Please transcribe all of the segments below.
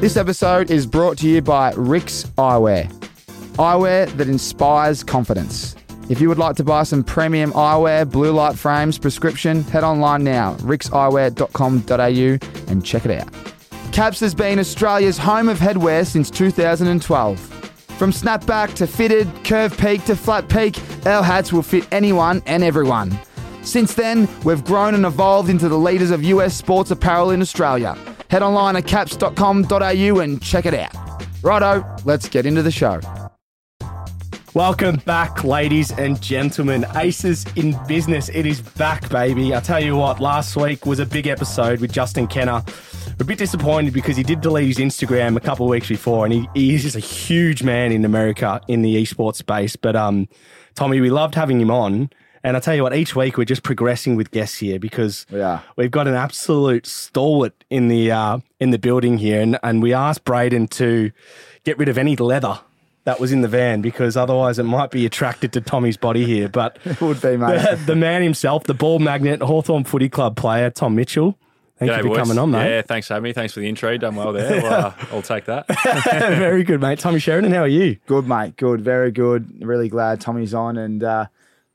This episode is brought to you by Rix Eyewear. Eyewear that inspires confidence. If you would like to buy some premium eyewear, blue light frames, prescription, head online now, rixeyewear.com.au and check it out. Caps has been Australia's home of headwear since 2012. From snapback to fitted, curve peak to flat peak, our hats will fit anyone and everyone. Since then, we've grown and evolved into the leaders of US sports apparel in Australia. Head online at caps.com.au and check it out. Righto, let's get into the show. Welcome back, ladies and gentlemen. Aces in business. It is back, baby. I tell you what, last week was a big episode with Justin Kenner. We're a bit disappointed because he did delete his Instagram a couple of weeks before, and he, he is just a huge man in America in the esports space. But um, Tommy, we loved having him on. And I tell you what, each week we're just progressing with guests here because Yeah. we've got an absolute stalwart in the uh, in the building here, and, and we asked Braden to get rid of any leather that was in the van because otherwise it might be attracted to Tommy's body here. But It would be, mate. the, the man himself, the ball magnet, Hawthorn Footy Club player, Tom Mitchell. Thank G'day, you for boys. coming on, mate. Yeah, thanks for having me. Thanks for the intro. Done well there. Well, uh, I'll take that. Very good, mate. Tommy Sheridan, how are you? Good, mate. Good. Very good. Really glad Tommy's on and uh,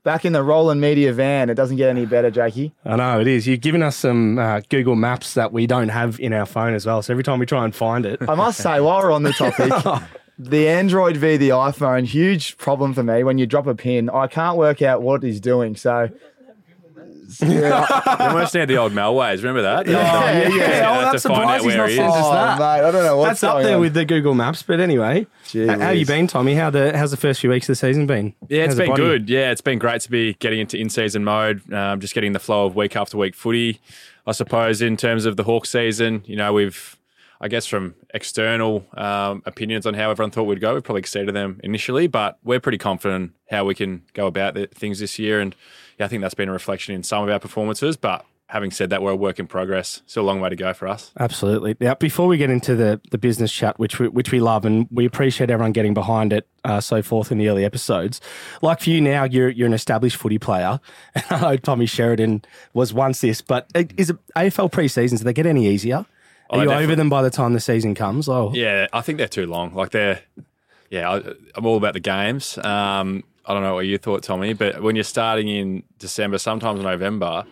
back in the Roland Media van. It doesn't get any better, Jakey. I know it is. You've given us some uh, Google Maps that we don't have in our phone as well. So every time we try and find it, I must say, while we're on the topic, the Android v the iPhone, huge problem for me. When you drop a pin, I can't work out what he's doing. So, yeah, You almost need the old Melways. Remember that? yeah, yeah. Oh, I'm to find surprised out he's where not he sent is. us Oh, that. mate, I don't know what's That's up there on. with the Google Maps. But anyway, Gee how, how you been, Tommy? How the how's the first few weeks of the season been? Yeah, it's How's the been good. Yeah, it's been great to be getting into in-season mode. Um, just getting the flow of week after week footy. I suppose in terms of the Hawk season, you know, we've, I guess, from external um, opinions on how everyone thought we'd go, we probably exceeded them initially, but we're pretty confident how we can go about the, things this year. And yeah, I think that's been a reflection in some of our performances. But having said that, we're a work in progress. Still a long way to go for us. Absolutely. Now, before we get into the, the business chat, which we, which we love and we appreciate everyone getting behind it, uh, so forth in the early episodes. Like for you now, you're you're an established footy player. I know Tommy Sheridan was once this, but is it AFL pre-seasons? Do they get any easier? Are Oh, you over them by the time the season comes? Oh, Yeah, I think they're too long. Like they're, yeah, I, I'm all about the games. Um, I don't know what you thought, Tommy, but when you're starting in December, sometimes November,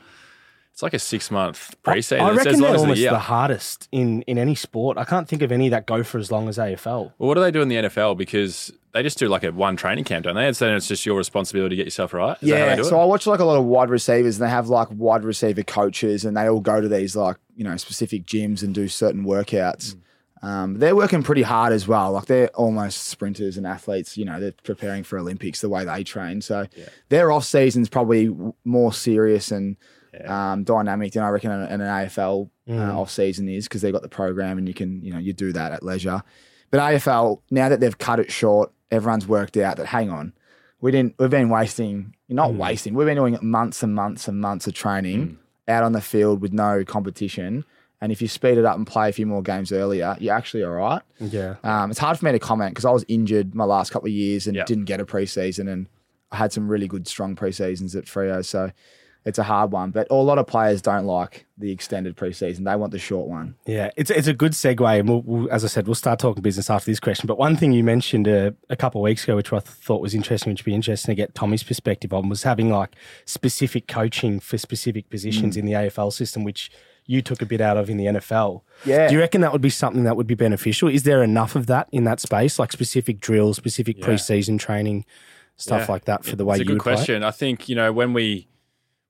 it's like a six month preseason. I It's reckon as long they're as almost year. the hardest in, in any sport. I can't think of any that go for as long as AFL. Well, what do they do in the NFL? Because they just do like a one training camp, don't they? And then it's just your responsibility to get yourself right. Is that how Yeah, they do so? I watch like a lot of wide receivers, and they have like wide receiver coaches, and they all go to these like you know specific gyms and do certain workouts. Mm. Um, they're working pretty hard as well. Like they're almost sprinters and athletes. You know, they're preparing for Olympics the way they train. So their off season's probably more serious and um, dynamic than I reckon an, an AFL uh, off season is because they've got the program and you can you know you do that at leisure. But AFL now that they've cut it short, everyone's worked out that hang on, we didn't. We've been wasting, not wasting. We've been doing months and months and months of training out on the field with no competition. And if you speed it up and play a few more games earlier, you're actually all right. Yeah. Um, it's hard for me to comment because I was injured my last couple of years and Yeah. didn't get a preseason, and I had some really good, strong preseasons at Freo. So it's a hard one. But a lot of players don't like the extended preseason; they want the short one. Yeah, it's it's a good segue, and we'll, we'll, as I said, we'll start talking business after this question. But one thing you mentioned a, a couple of weeks ago, which I thought was interesting, which would be interesting to get Tommy's perspective on, was having like specific coaching for specific positions in the AFL system, which you took a bit out of in the NFL. Yeah. Do you reckon that would be something that would be beneficial? Is there enough of that in that space, like specific drills, specific Yeah. preseason training, stuff Yeah. like that for the way it's a good would play? question. I think you know when we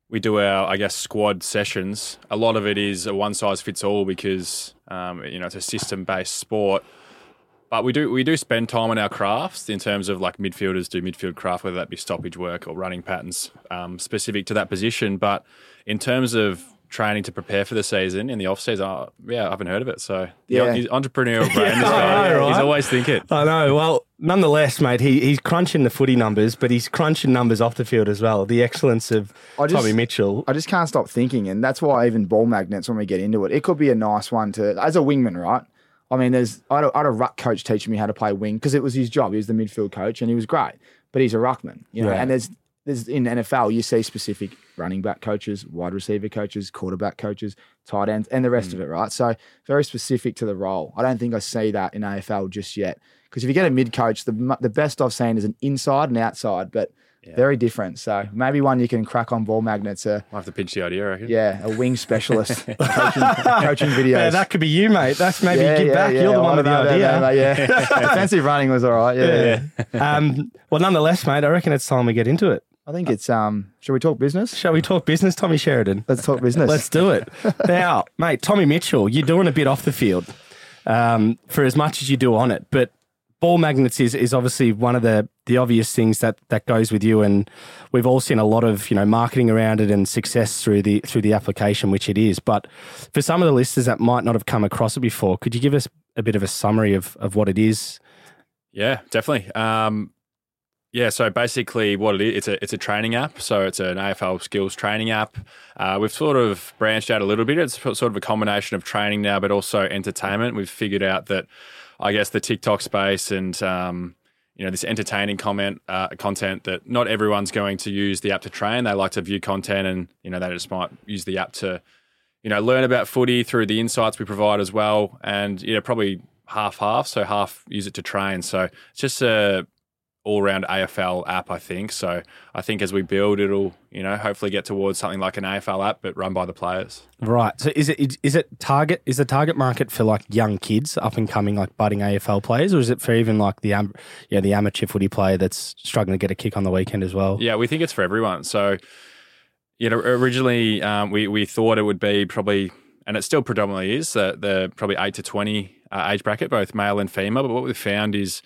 we do our I guess squad sessions, a lot of it is a one size fits all because um, you know it's a system based sport. But we do we do spend time on our crafts in terms of like midfielders do midfield craft, whether that be stoppage work or running patterns um, specific to that position. But in terms of training to prepare for the season in the off season, uh, yeah, I haven't heard of it. So Yeah. yeah, he's entrepreneurial brain. this I guy. know, He's always thinking. I know. Well, nonetheless, mate, he, he's crunching the footy numbers, but he's crunching numbers off the field as well. The excellence of I just- Tommy Mitchell. I just can't stop thinking, and that's why even ball magnets when we get into it, it could be a nice one to as a wingman, right? I mean, there's I had a, I had a ruck coach teaching me how to play wing because it was his job. He was the midfield coach, and he was great, but he's a ruckman, you know. Yeah. And there's there's in NFL you see specific running back coaches, wide receiver coaches, quarterback coaches, tight ends, and the rest of it, right? So very specific to the role. I don't think I see that in AFL just yet. Because if you get a mid coach, the the best I've seen is an inside and outside, but very different. So maybe one you can crack on ball magnets. Uh, I'll have to pinch the idea, I reckon. yeah, a wing specialist coaching, coaching videos. Yeah, that could be you, mate. That's maybe Yeah, get yeah, back. yeah. You're the one with the idea. don't yeah, defensive running was all right. Yeah, yeah. um, well, nonetheless, mate, I reckon it's time we get into it. I think it's um. Shall we talk business? Shall we talk business, Tommy Sheridan? Let's talk business. Let's do it. now, mate, Tommy Mitchell, you're doing a bit off the field um, for as much as you do on it, but ball magnets is, is obviously one of the, the obvious things that, that goes with you, and we've all seen a lot of you know marketing around it and success through the through the application, which it is. But for some of the listeners that might not have come across it before, could you give us a bit of a summary of, of what it is? Yeah, definitely. Um, yeah, so basically, what it is, it's a it's a training app. So it's an AFL skills training app. Uh, we've sort of branched out a little bit. It's sort of a combination of training now, but also entertainment. We've figured out that, I guess, the TikTok space and um, you know this entertaining comment uh, content that not everyone's going to use the app to train. They like to view content, and you know they just might use the app to you know learn about footy through the insights we provide as well. And you know probably half half, so half use it to train. So it's just a all round AFL app, I think. So I think as we build, it'll you know hopefully get towards something like an AFL app, but run by the players. Right. So is it is it target is the target market for like young kids, up and coming like budding AFL players, or is it for even like the yeah the amateur footy player that's struggling to get a kick on the weekend as well? Yeah, we think it's for everyone. So, you know, originally um, we we thought it would be probably, and it still predominantly is the, the probably eight to twenty uh, age bracket, both male and female. But what we've found is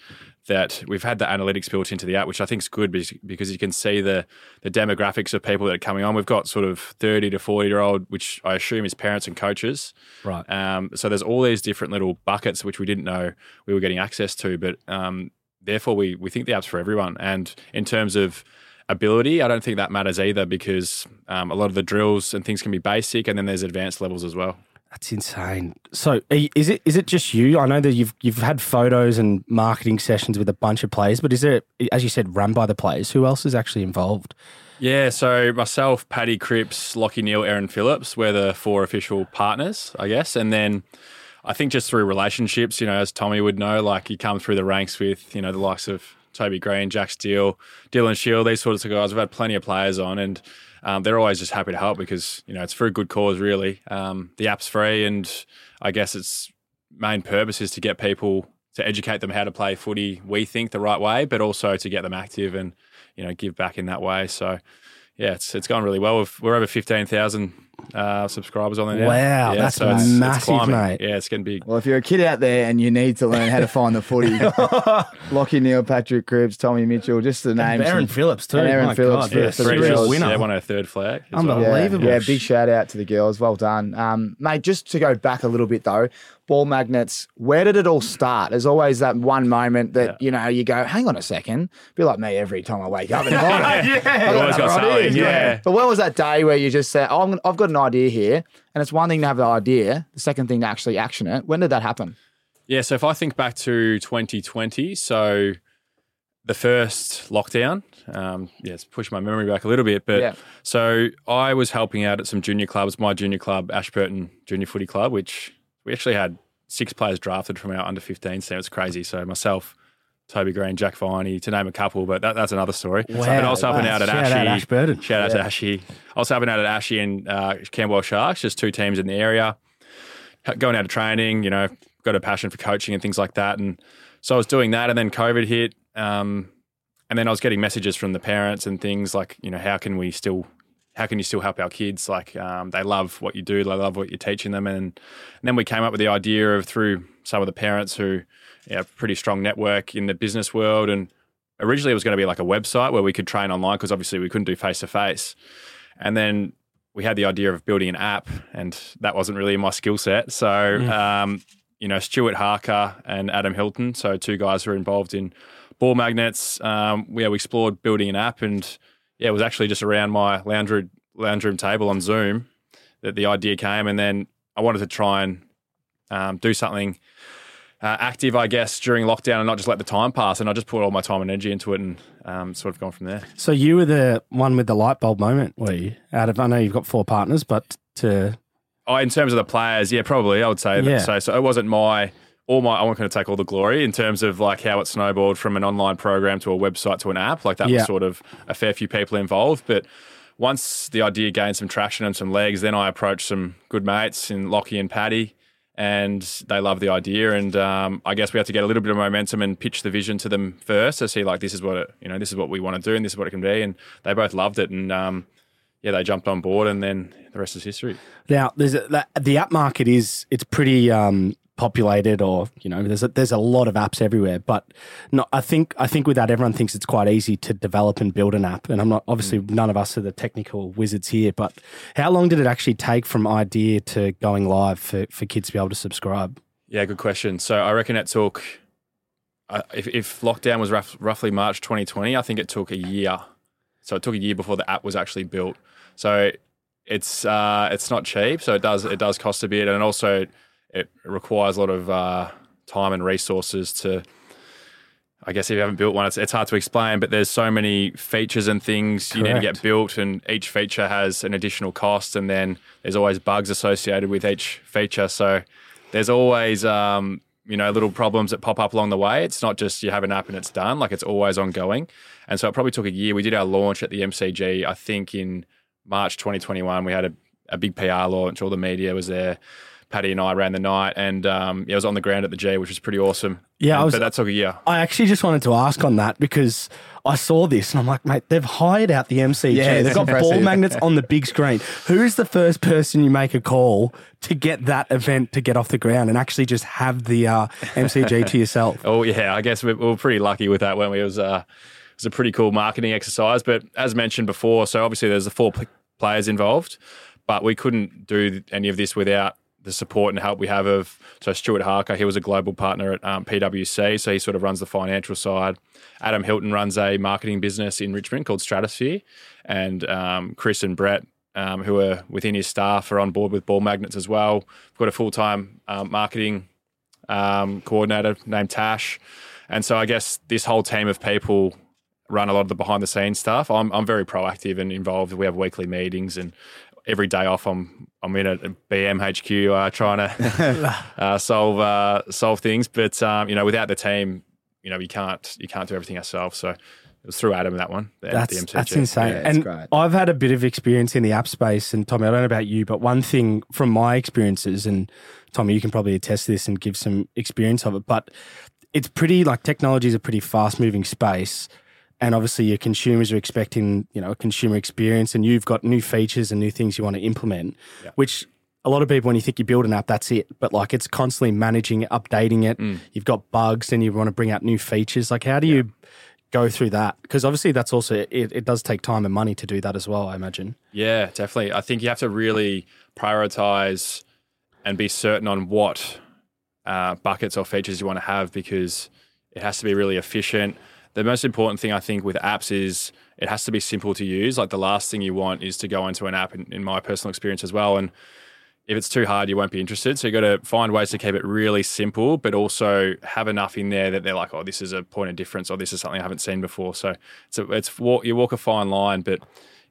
that we've had the analytics built into the app, which I think is good because- because you can see the the demographics of people that are coming on. We've got sort of thirty to forty year old, which I assume is parents and coaches. Right. Um, so there's all these different little buckets which we didn't know we were getting access to, but um, therefore we we think the app's for everyone. And in terms of ability, I don't think that matters either because um, a lot of the drills and things can be basic, and then there's advanced levels as well. That's insane. So is it is it just you? I know that you've you've had photos and marketing sessions with a bunch of players, but is there, as you said, run by the players? Who else is actually involved? Yeah, so myself, Paddy Cripps, Lockie Neale, Erin Phillips, we're the four official partners, I guess. And then I think just through relationships, you know, as Tommy would know, like you come through the ranks with, you know, the likes of Toby Greene, Jack Steele, Dylan Shiel, these sorts of guys. We've had plenty of players on and um, they're always just happy to help because, you know, it's for a good cause, really. Um, the app's free and I guess its main purpose is to get people to educate them how to play footy, we think, the right way, but also to get them active and, you know, give back in that way. So, yeah, it's it's gone really well. We've, we're over fifteen thousand uh, subscribers on there now. Wow, yeah, that's it's- it's massive, climbing. mate. Yeah, it's getting big. Well, if you're a kid out there and you need to learn how to find the footy, Lockie Neale, Patrick Cripps, Tommy Mitchell, just the names. Erin Phillips too. and Aaron My Phillips God, for- yeah, for the serious girls. winner. Yeah, won our third flag. as well. Unbelievable. Yeah, yeah, big shout out to the girls. Well done. Um, mate, just to go back a little bit though, ball magnets, where did it all start? There's always that one moment that, you know, you go, hang on a second. Be like me every time I wake up in the morning. I've always got something. Yeah. But when was that day where you just said, oh, I'm, I've got an idea here? And it's one thing to have the idea, the second thing to actually action it. When did that happen? Yeah, so if I think back to 2020, so the first lockdown, um, yeah, it's pushed my memory back a little bit, but Yeah. so I was helping out at some junior clubs, my junior club, Ashburton Junior Footy Club, which we actually had six players drafted from our under 15 team. It's crazy. So myself, Toby Greene, Jack Viney, to name a couple, but that, that's another story. Wow, and I was helping out at shout out Ashy. Ashburton. Shout out to Ashy. I was helping out at Ashy and uh, Camberwell Sharks, just two teams in the area going out of training, you know, got a passion for coaching and things like that. And so I was doing that, and then COVID hit, um, and then I was getting messages from the parents and things like, you know, how can we still, how can you still help our kids? Like, um, they love what you do, they love what you're teaching them, and, and then we came up with the idea of through some of the parents who, have yeah, pretty strong network in the business world, and originally it was going to be like a website where we could train online because obviously we couldn't do face to face, and then we had the idea of building an app, and that wasn't really in my skill set. So, um, you know, Stuart Harker and Adam Hilton, so two guys who are involved in ball magnets. Um, yeah, we explored building an app, and yeah, it was actually just around my lounge room, lounge room table on Zoom that the idea came, and then I wanted to try and um, do something uh, active, I guess, during lockdown and not just let the time pass. And I just put all my time and energy into it and um, sort of gone from there. So you were the one with the light bulb moment, were you? Out of I know you've got four partners, but to Oh, in terms of the players, yeah, probably I would say that. Yeah. So, so it wasn't my all my. I'm not going to take all the glory in terms of like how it snowballed from an online program to a website to an app. Like that Yeah. was sort of a fair few people involved, but. Once the idea gained some traction and some legs, then I approached some good mates in Lockie and Paddy, and they loved the idea. And um, I guess we had to get a little bit of momentum and pitch the vision to them first to see like this is what it, you know this is what we want to do and this is what it can be. And they both loved it, and um, yeah, they jumped on board, and then the rest is history. Now, there's a, that, the app market is it's pretty um, populated, or you know, there's a, there's a lot of apps everywhere. But no, I think I think with that, everyone thinks it's quite easy to develop and build an app. And I'm not obviously none of us are the technical wizards here. But how long did it actually take from idea to going live for, for kids to be able to subscribe? Yeah, good question. So I reckon it took, uh, if, if lockdown was rough, roughly March 2020, I think it took a year. So it took a year before the app was actually built. So it's uh, it's not cheap. So it does it does cost a bit, and also it requires a lot of uh, time and resources to. I guess if you haven't built one, it's, it's hard to explain. But there's so many features and things you need to get built, and each feature has an additional cost, and then there's always bugs associated with each feature. So there's always um, you know little problems that pop up along the way. It's not just you have an app and it's done. Like it's always ongoing. And so it probably took a year. We did our launch at the MCG, I think in March 2021. We had a, a big PR launch. All the media was there. Paddy and I ran the night, and um, yeah, I was on the ground at the G, which was pretty awesome. Yeah, I was- but that took a year. I actually just wanted to ask on that because I saw this and I'm like, mate, they've hired out the MCG. Yeah, they've that's got ball magnets on the big screen. Who's the first person you make a call to get that event to get off the ground and actually just have the uh, MCG to yourself? Oh yeah, I guess we, we were pretty lucky with that when we it was uh, it was a pretty cool marketing exercise. But as mentioned before, so obviously there's the four p- players involved, but we couldn't do any of this without the support and help we have of so Stuart Harker. He was a global partner at um, PwC, so he sort of runs the financial side. Adam Hilton runs a marketing business in Richmond called Stratosphere, and um, Chris and Brett. Um, who are within his staff are on board with ball magnets as well. We've got a full time um, marketing um, coordinator named Tash. And so I guess this whole team of people run a lot of the behind the scenes stuff. I'm, I'm very proactive and involved. We have weekly meetings and every day off I'm I'm in at BMHQ uh, trying to uh, solve uh, solve things. But um, you know, without the team, you know, you can't you can't do everything yourself. So it was through Adam that one. The, That's, the MCG. that's insane. Yeah, and great. I've had a bit of experience in the app space. And Tommy, I don't know about you, but one thing from my experiences, and Tommy, you can probably attest to this and give some experience of it, but it's pretty like technology is a pretty fast moving space. And obviously, your consumers are expecting, you know, a consumer experience, and you've got new features and new things you want to implement, which a lot of people, when you think you build an app, that's it. But like, it's constantly managing it, updating it. Mm. You've got bugs, and you want to bring out new features. Like, how do you go through that? Because obviously, that's also it, it does take time and money to do that as well. I imagine. Yeah, definitely. I think you have to really prioritize and be certain on what uh, buckets or features you want to have because it has to be really efficient. The most important thing I think with apps is it has to be simple to use. Like the last thing you want is to go into an app, in, in my personal experience as well. And if it's too hard, you won't be interested. So you got to find ways to keep it really simple, but also have enough in there that they're like, oh, this is a point of difference, or this is something I haven't seen before. So it's a, it's you walk a fine line, but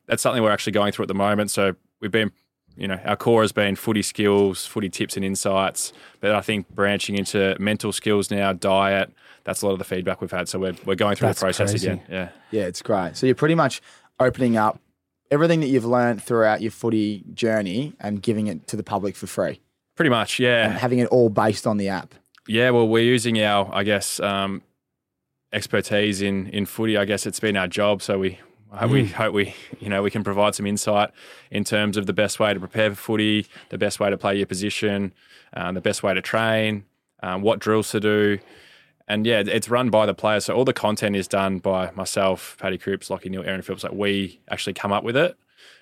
that's something we're actually going through at the moment. So we've been, you know, our core has been footy skills, footy tips and insights, but I think branching into mental skills now, diet. That's a lot of the feedback we've had. So we're we're going through That's the process crazy. again. Yeah. Yeah, it's great. So you're pretty much opening up everything that you've learned throughout your footy journey and giving it to the public for free Pretty much, yeah. and having it all based on the app. Yeah, well, we're using our, I guess, um, expertise in in footy. I guess it's been our job, so we hope we hope we you know we can provide some insight in terms of the best way to prepare for footy, the best way to play your position, um, the best way to train, um, what drills to do. And yeah, it's run by the players. So all the content is done by myself, Paddy Cripps, Lockie Neale, Erin Phillips. Like we actually come up with it,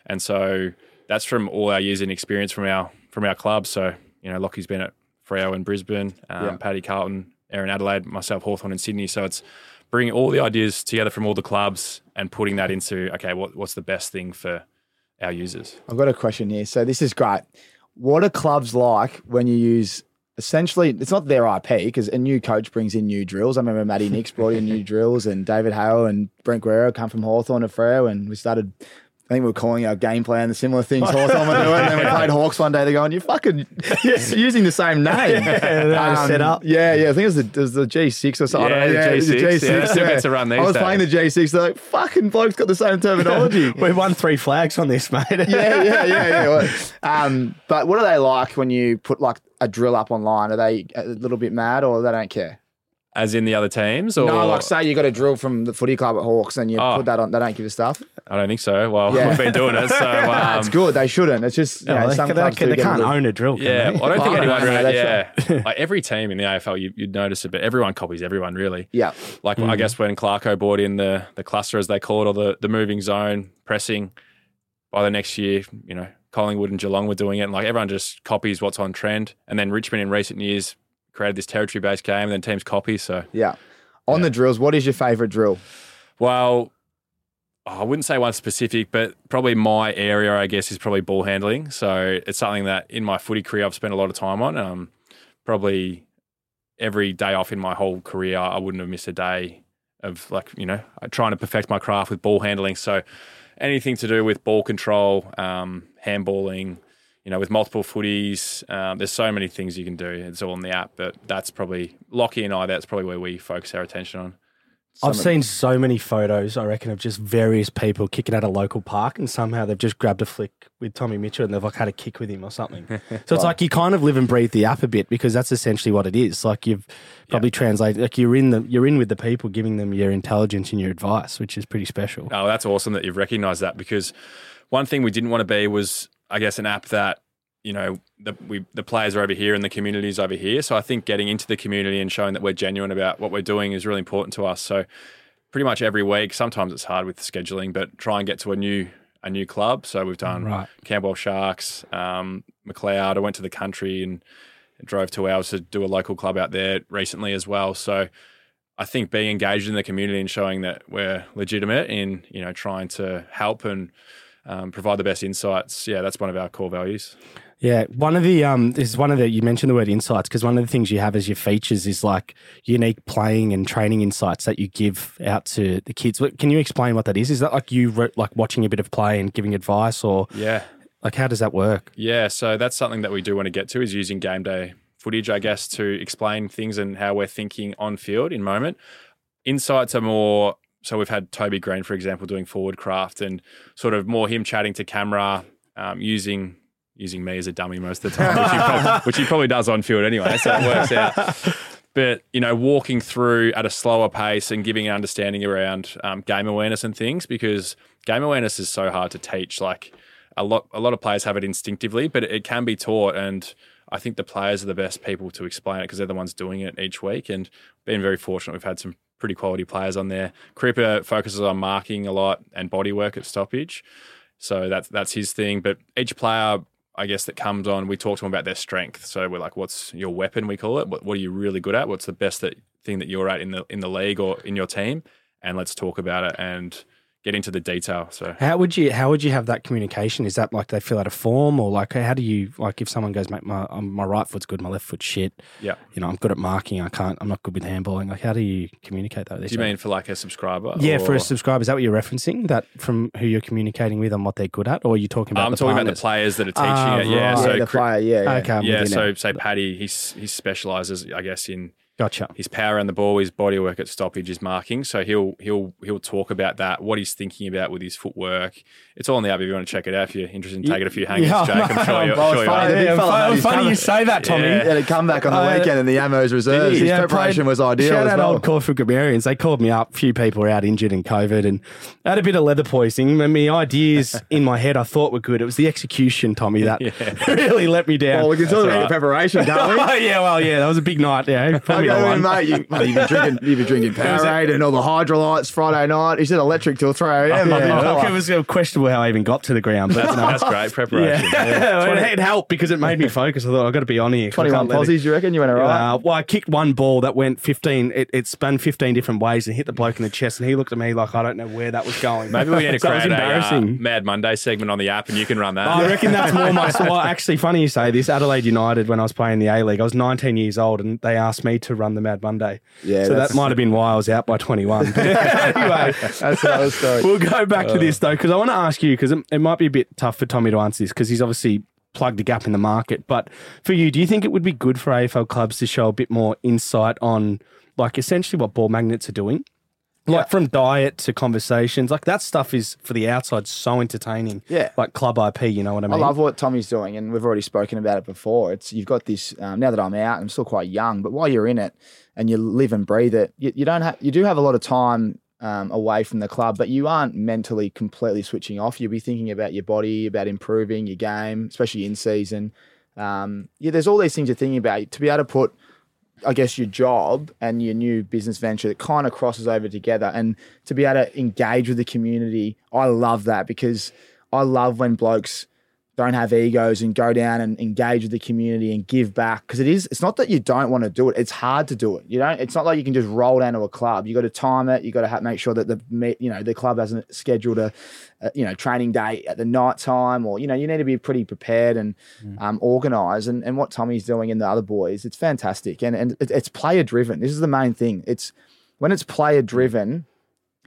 and so that's from all our years in experience from our from our club. So you know, Lockie's been at Freo in Brisbane, um, Yeah. Paddy Carlton, Erin Adelaide, myself Hawthorn in Sydney. So it's bringing all the ideas together from all the clubs and putting that into okay, what, what's the best thing for our users? I've got a question here. So this is great. What are clubs like when you use essentially it's not their IP because a new coach brings in new drills. I remember Matty Nix brought in new drills, and David Hale and Brent Guerra come from Hawthorn and Freo, and we started. I think we were calling our game plan the similar things Hawthorn were doing. And then we played Hawks one day. They're going, "You're fucking you're using the same name." Yeah, had a setup. Yeah, yeah. I think it was the, it was the G6 or something. Yeah, I don't know. the it was the G6. Yeah, it still a run these I was days. playing the G6. They're like, "Fucking bloke's got the same terminology." We've won three flags on this, mate. yeah, yeah, yeah, yeah. Um, but what are they like when you put like a drill up online? Are they a little bit mad or they don't care? As in the other teams, or No, like say you got a drill from the footy club at Hawks and you Oh. put that on, they don't give a stuff. I don't think so. Well, Yeah. we've been doing it, so That's um, good. They shouldn't. It's just you know, they, some they- clubs they do get a can't little- own a drill. Can Yeah, they? well, I don't think Oh, anyone no, no, really. that's Yeah, like every team in the AFL, you, you'd notice it, but everyone copies everyone really. Yeah, Like I guess when Clarko brought in the the cluster, as they call it, or the the moving zone pressing, by the next year, you know, Collingwood and Geelong were doing it, and like everyone just copies what's on trend. And then Richmond in recent years created this territory based game, and then teams copy. So, yeah. On the drills, what is your favourite drill? well. I wouldn't say one specific, but probably my area, I guess, is probably ball handling. So it's something that in my footy career I've spent a lot of time on. Um, probably every day off in my whole career, I wouldn't have missed a day of like you know trying to perfect my craft with ball handling. So anything to do with ball control, um, handballing, you know, with multiple footies, um, there's so many things you can do. It's all on the app, but that's probably Lockie and I. That's probably where we focus our attention on. I've seen so many photos, I reckon, of just various people kicking at a local park and somehow they've just grabbed a flick with Tommy Mitchell and they've like had a kick with him or something. so it's like you kind of live and breathe the app a bit because that's essentially what it is. Like you've probably translated like you're in the you're in with the people giving them your intelligence and your advice, which is pretty special. Oh, that's awesome that you've recognised that because one thing we didn't want to be was, I guess, an app that you know the we the players are over here and the community's over here. So I think getting into the community and showing that we're genuine about what we're doing is really important to us. So pretty much every week, sometimes it's hard with scheduling, but try and get to a new a new club. So we've done Right. Camberwell Sharks, um, McLeod. I went to the country and drove two hours to do a local club out there recently as well. So I think being engaged in the community and showing that we're legitimate in you know trying to help and um, provide the best insights. Yeah, that's one of our core values. Yeah, one of the um, this is one of the you mentioned the word insights because one of the things you have as your features is like unique playing and training insights that you give out to the kids. Can you explain what that is? Is that like you wrote, like watching a bit of play and giving advice, or Yeah, like how does that work? yeah. So that's something that we do want to get to is using game day footage, I guess, to explain things and how we're thinking on field in moment. Insights are more. So we've had Toby Greene, for example, doing forward craft and sort of more him chatting to camera, um, using using me as a dummy most of the time, which he, probably, which he probably does on field anyway. So it works out. But you know, walking through at a slower pace and giving an understanding around um, game awareness and things, because game awareness is so hard to teach. Like a lot, a lot of players have it instinctively, but it can be taught. And I think the players are the best people to explain it because they're the ones doing it each week. And been very fortunate. We've had some pretty quality players on there. Creeper focuses on marking a lot and body work at stoppage. So that's that's his thing. But each player, I guess, that comes on, we talk to them about their strength. So we're like, "What's your weapon?" We call it. What, what are you really good at? What's the best that thing that you're at in the in the league or in your team? And let's talk about it and get into the detail. So How would you how would you have that communication? Is that like they fill out a form, or like how do you like if someone goes, mate, my um, my right foot's good, my left foot's shit. yeah. You know, I'm good at marking. I can't. I'm not good with handballing. Like, how do you communicate that? with Do you mean for like a subscriber? Yeah, for a subscriber, is that what you're referencing? That from who you're communicating with and what they're good at, or are you talking about? I'm the talking about the players that are teaching Ah, it. Yeah. right. So yeah, the Cri- player, yeah, yeah. Okay, I'm yeah. So now. say Paddy, he's he specialises, I guess, in gotcha. his power and the ball, his body work at stoppage, his marking. So he'll he'll he'll talk about that, what he's thinking about with his footwork. It's all on the app if you want to check it out. If you're interested in taking a few hangers, Yeah, Jake, I'm sure you're, Well, sure it's you funny, are. the big Yeah, fella had funny, his funny you say that, Tommy. Yeah. He had to come back on the Uh, weekend in the Amos reserves. His Yeah, preparation played- was ideal Shout as out well. old Caulfield Grammarians. They called me up. A few people were out injured in COVID and I had a bit of leather poisoning. And my ideas in my head I thought were good. It was the execution, Tommy, that really let me down. Well, we can talk about right. your preparation, can't we? Oh, yeah, well, yeah, that was a big night. Yeah, I probably other one. mate, you, mate, you've been drinking, you've been drinking Powerade and all the hydrolytes Friday night. He said electric till 3 a.m. Yeah, look, it was uh, questionable how I even got to the ground, but That's, no. that's great preparation. Yeah, it, it helped because it made me focus. I thought I've got to be on here. 'cause I 21 can't let it- posies, you reckon? You went all right? Uh, well, I kicked one ball that went 15. It, it spun 15 different ways and hit the bloke in the chest, and he looked at me like I don't know where that was going. Maybe we need to So that create a uh. Mad Monday segment on the app, and you can run that. I reckon that's more my. Well, actually, funny you say this. Adelaide United, when I was playing the A League, I was 19 years old, and they asked me to run the Mad Monday. Yeah, so that might have been why I was out by 21. anyway, That's another story. we'll go back to this though, because I want to ask you because it, it might be a bit tough for Tommy to answer this because he's obviously plugged a gap in the market. But for you, do you think it would be good for AFL clubs to show a bit more insight on, like, essentially what ball magnets are doing? Like from diet to conversations, like that stuff is for the outside so entertaining. Yeah. like club IP, you know what I mean? I love what Tommy's doing, and we've already spoken about it before. It's you've got this um, now that I'm out. I'm still quite young, but while you're in it and you live and breathe it, you, you don't have you do have a lot of time um, away from the club, but you aren't mentally completely switching off. You'll be thinking about your body, about improving your game, especially in season. Um, yeah, there's all these things you're thinking about. To be able to put I guess your job and your new business venture that kind of crosses over together and to be able to engage with the community. I love that because I love when blokes don't have egos and go down and engage with the community and give back. Because it is it's not that you don't want to do it it's hard to do it you know? It's not like you can just roll down to a club. You got to time it you got to have, make sure that the you know the club hasn't scheduled a, a you know training day at the night time or you know you need to be pretty prepared and um, organized. And, and what Tommy's doing and the other boys it's fantastic. And and it, it's player driven. This is the main thing. It's when it's player driven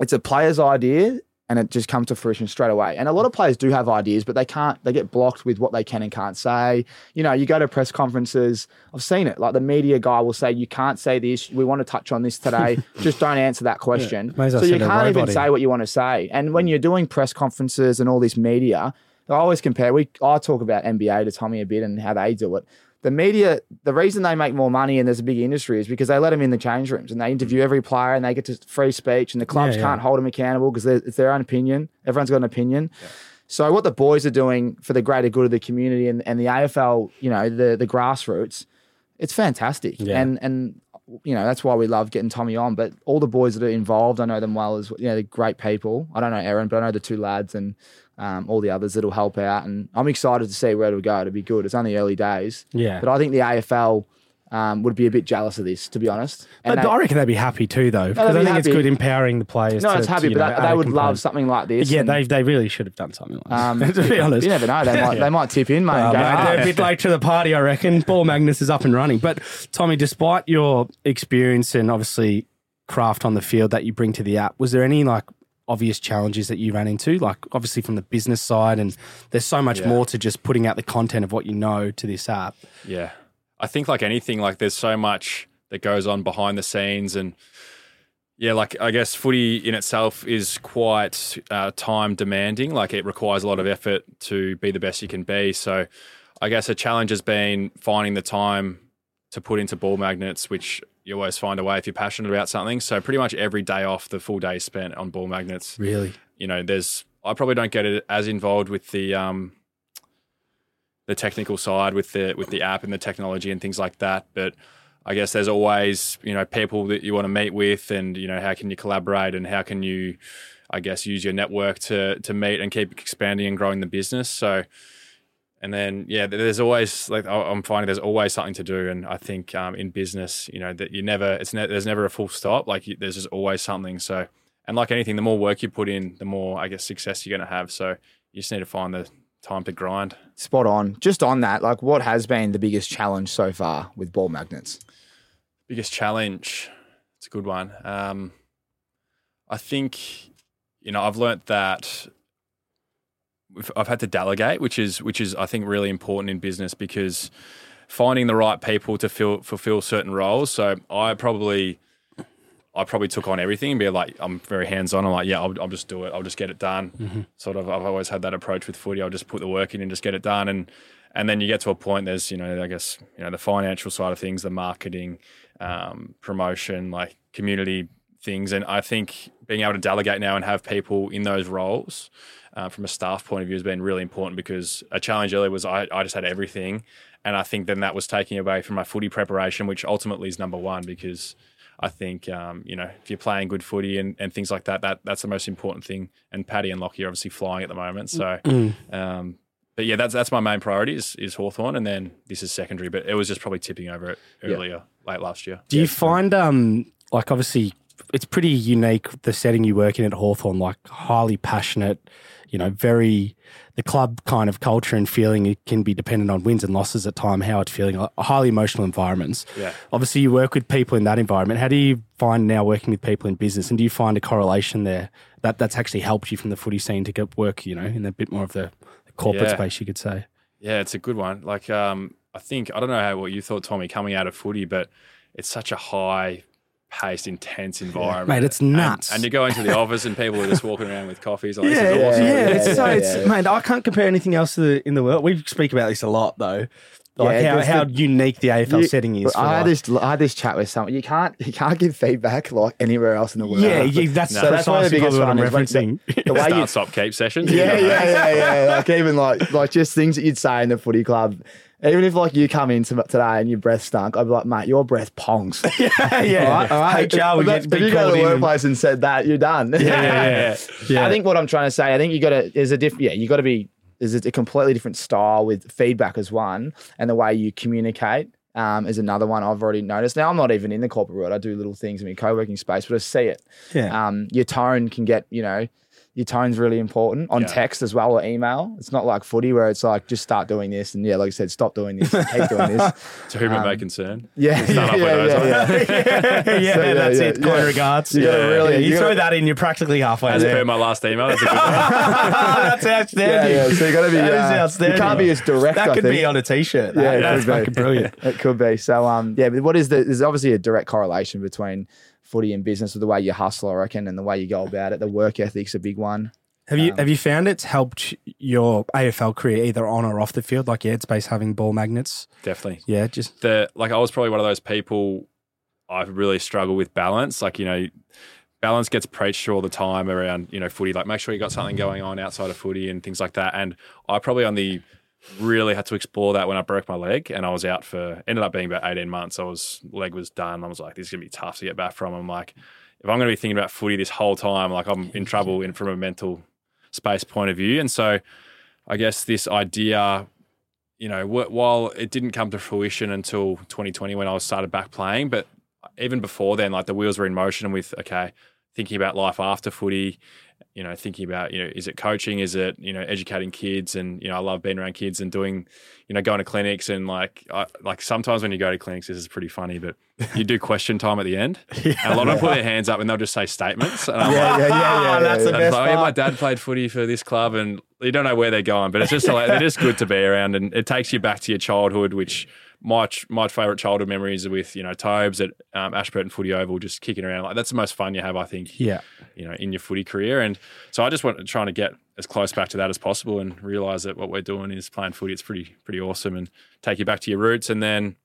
it's a player's idea and it just comes to fruition straight away. And a lot of players do have ideas, but they can't, they get blocked with what they can and can't say. You know, you go to press conferences, I've seen it. Like the media guy will say, You can't say this. We want to touch on this today. just don't answer that question. Well so you can't even say what you want to say. And when you're doing press conferences and all this media, I always compare, we, I talk about NBA to Tommy a bit and how they do it. The media, the reason they make more money and there's a big industry is because they let them in the change rooms and they mm. interview every player and they get to free speech and the clubs Yeah, yeah. can't hold them accountable because it's their own opinion. Everyone's got an opinion. So what the boys are doing for the greater good of the community and, and the AFL, you know, the the grassroots, it's fantastic. Yeah. And and you know, that's why we love getting Tommy on. But all the boys that are involved, I know them well as you know, they're great people. I don't know Erin, but I know the two lads and um, all the others that'll help out. And I'm excited to see where it'll go. It'll be good. It's only early days. Yeah. But I think the AFL um, would be a bit jealous of this, to be honest. And But they- I reckon they'd be happy too, though, because I think it's good empowering the players. no, to, it's happy, to, but know, they, they would love something like this. Yeah, and, they they really should have done something like um, that. to be honest, You never know. They might, they might tip in, mate. go, mate, "Ah." they're a bit late to the party, I reckon. Ball Magnets is up and running. But Tommy, despite your experience and obviously craft on the field that you bring to the app, was there any like obvious challenges that you ran into? Like obviously from the business side, and there's so much Yeah. more to just putting out the content of what you know to this app. Yeah. I think like anything, like there's so much that goes on behind the scenes and yeah, like I guess footy in itself is quite uh, time demanding. Like it requires a lot of effort to be the best you can be. So I guess a challenge has been finding the time to put into ball magnets, which you always find a way if you're passionate about something. So pretty much every day off, the full day spent on ball magnets Really? you know, there's I probably don't get it as involved with the um the technical side with the with the app and the technology and things like that, but I guess there's always you know people that you want to meet with, and you know how can you collaborate and how can you, I guess, use your network to to meet and keep expanding and growing the business. So, and then yeah, there's always like I'm finding there's always something to do, and I think um, in business, you know, that you never it's ne- there's never a full stop. Like you, there's just always something. So, and like anything, the more work you put in, the more I guess success you're going to have. So you just need to find the time to grind. Spot on. Just on that, like what has been the biggest challenge so far with ball magnets? Biggest challenge. It's a good one. Um, I think you know I've learnt that I've had to delegate, which is which is I think really important in business because finding the right people to fill, fulfill certain roles. So I probably I probably took on everything and be like I'm very hands on. I'm like yeah I'll, I'll just do it. I'll just get it done. Sort of I've always had that approach with footy. I'll just put the work in and just get it done and. And then you get to a point. There's, you know, I guess, you know, the financial side of things, the marketing, um, promotion, like community things. And I think being able to delegate now and have people in those roles uh, from a staff point of view has been really important because a challenge earlier was I, I just had everything. And I think then that was taking away from my footy preparation, which ultimately is number one because I think um, you know if you're playing good footy and, and things like that, that that's the most important thing. And Paddy and Lockie are obviously flying at the moment, so. Um, but yeah, that's that's my main priority is, is Hawthorn, and then this is secondary. But it was just probably tipping over it earlier, late last year. Do you find um like obviously it's pretty unique the setting you work in at Hawthorn, like highly passionate, you know, very the club kind of culture and feeling it can be dependent on wins and losses at time, how it's feeling, like, highly emotional environments. Yeah. Obviously you work with people in that environment. How do you find now working with people in business and do you find a correlation there that that's actually helped you from the footy scene to get work, you know, in a bit more of the, the corporate Yeah. space you could say? Yeah, it's a good one. Like, um, I think I don't know how what you thought, Tommy, coming out of footy, but it's such a high paced, intense environment. Mate, it's nuts. And, you go into the office and people are just walking around with coffees. Like, Yeah, this is yeah, awesome. yeah, It's yeah, so yeah, it's yeah. mate. I can't compare anything else to the, in the world. We speak about this a lot though. Like Yeah, how, how the- unique the AFL You- setting is. For I had like- this I had this chat with someone. You can't you can't give feedback like anywhere else in the world. yeah, yeah, that's No. So that's one of the biggest probably what I'm one is when referencing. The way Start, you stop, keep sessions. yeah, yeah, yeah, yeah. Like even like like just things that you'd say in the footy club. Even if like you come in today and your breath stunk, I'd be like, mate, your breath pongs. yeah, yeah. All right, all right. HR would If get if you go to the in and- workplace and said that, you're done. Yeah, yeah, yeah. yeah. I think what I'm trying to say, I think you got to there's a different yeah, you got to be there's a, a completely different style with feedback as one, and the way you communicate um, is another one I've already noticed. Now I'm not even in the corporate world; I do little things in my co-working space, but I see it. Yeah. Um, your tone can get you know. Your tone's really important on Yeah. text as well or email. It's not like footy where it's like just start doing this and yeah, like I said, stop doing this, and keep doing this. To whom it Um, may concern. Yeah, yeah, yeah, yeah, yeah. yeah, So, yeah, that's yeah, it. Kind yeah. regards. You gotta yeah, really- yeah, you you throw gotta- that in, you're practically halfway As per my last email, that's a good one. that's outstanding. yeah. So you got to be. That is uh, outstanding. You can't be as direct. That I could think. be on a t-shirt. Yeah, it that's could be. brilliant. it could be. So, um, yeah, but what is the? There's obviously a direct correlation between footy and business with the way you hustle, I reckon, and the way you go about it. The work ethic's a big one. Have you Um, have you found it's helped your AFL career either on or off the field, like your headspace having ball magnets? Definitely. Yeah, just the like I was probably one of those people I really struggle with balance. Like, you know, balance gets preached all the time around, you know, footy. Like make sure you got something going on outside of footy and things like that. And I probably only really had to explore that when I broke my leg and I was out for ended up being about 18 months. I was leg was done. I was like, this is gonna be tough to get back from. I'm like, if I'm gonna be thinking about footy this whole time, like I'm in trouble in from a mental space point of view. And so I guess this idea you know, while it didn't come to fruition until 2020 when I started back playing, but even before then, like the wheels were in motion with okay, thinking about life after footy, you know, thinking about you know, is it coaching, is it you know, educating kids, and you know, I love being around kids and doing, you know, going to clinics and like, I, like sometimes when you go to clinics, this is pretty funny, but you do question time at the end, and a lot of them put their hands up and they'll just say statements, and I'm like, Yeah, yeah, yeah, yeah. That's yeah, the best like, yeah, my dad played footy for this club, and you don't know where they're going, but it's just like, they're just good to be around, and it takes you back to your childhood, which my my favourite childhood memories are with you know Tobes at um, Ashburton Footy Oval, just kicking around. Like that's the most fun you have, I think, yeah. you know, in your footy career. And so I just want trying to get as close back to that as possible, and realise that what we're doing is playing footy. It's pretty pretty awesome, and take you back to your roots, and then,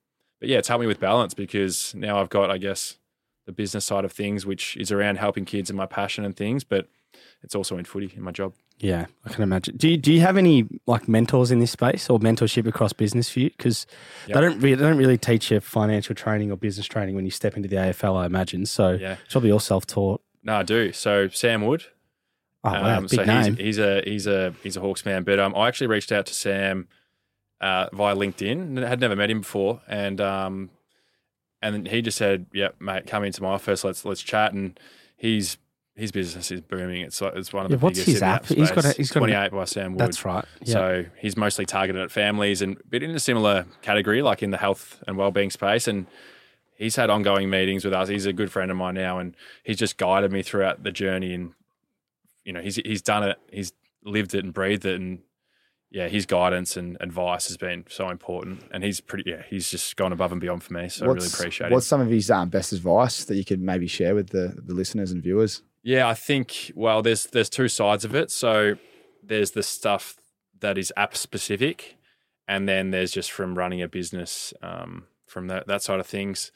but yeah, it's helped me with balance because now I've got, I guess, the business side of things, which is around helping kids and my passion and things, but it's also in footy in my job. Yeah, I can imagine. Do you, do you have any like mentors in this space or mentorship across business for you? Because Yep. they don't really, they don't really teach you financial training or business training when you step into the AFL. I imagine so. Yeah. it's probably all self taught. No, I do. So Sam Wood. Oh wow, big so name. He's, he's a he's a he's a Hawks man. But um, I actually reached out to Sam uh, via LinkedIn. And had never met him before, and um, and he just said, "Yeah, mate, come into my office. Let's let's chat." And he's his business is booming. It's it's one of the Yeah, what's biggest his in app? that He's got a- he's got an- 28 by Sam Wood. That's right. Yeah. So he's mostly targeted at families and but in a similar category, like in the health and well-being space. And he's had ongoing meetings with us. He's a good friend of mine now, and he's just guided me throughout the journey. And you know, he's he's done it. He's lived it and breathed it. And yeah, his guidance and advice has been so important. And he's pretty. Yeah, he's just gone above and beyond for me. So I really appreciate What's it. What's some of his um, best advice that you could maybe share with the, the listeners and viewers? Yeah, I think well, there's there's two sides of it. So there's the stuff that is app specific, and then there's just from running a business um, from that that side of things.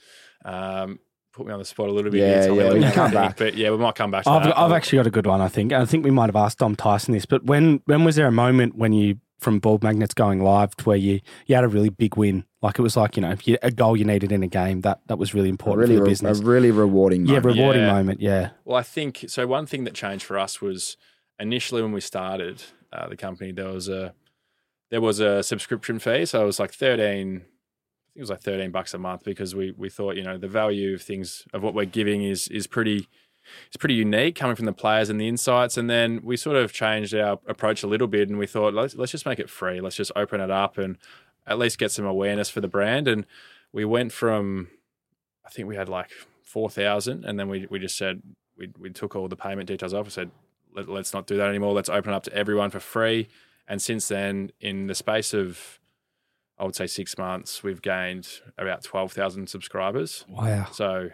Um, put me on the spot a little bit. Yeah, here, yeah, we can come think. back. But yeah, we might come back to I've, that. I've actually got a good one, I think. I think we might have asked Dom Tyson this, but when when was there a moment when you, from Ball Magnets going live, to where you you had a really big win? Like it was like you know you, a goal you needed in a game that that was really important really, for the re- business. a really rewarding. yeah, rewarding Yeah. moment. Yeah, Well, I think so. One thing that changed for us was initially when we started uh, the company, there was a there was a subscription fee, so it was like thirteen. I think it was like thirteen bucks a month because we we thought you know the value of things of what we're giving is is pretty it's pretty unique coming from the players and the insights. And then we sort of changed our approach a little bit, and we thought let's let's just make it free. Let's just open it up and at least get some awareness for the brand. And we went from I think we had like four thousand, and then we we just said we we took all the payment details off. and said Let, let's not do that anymore. Let's open it up to everyone for free. And since then, in the space of I would say six months, we've gained about twelve thousand subscribers. wow. So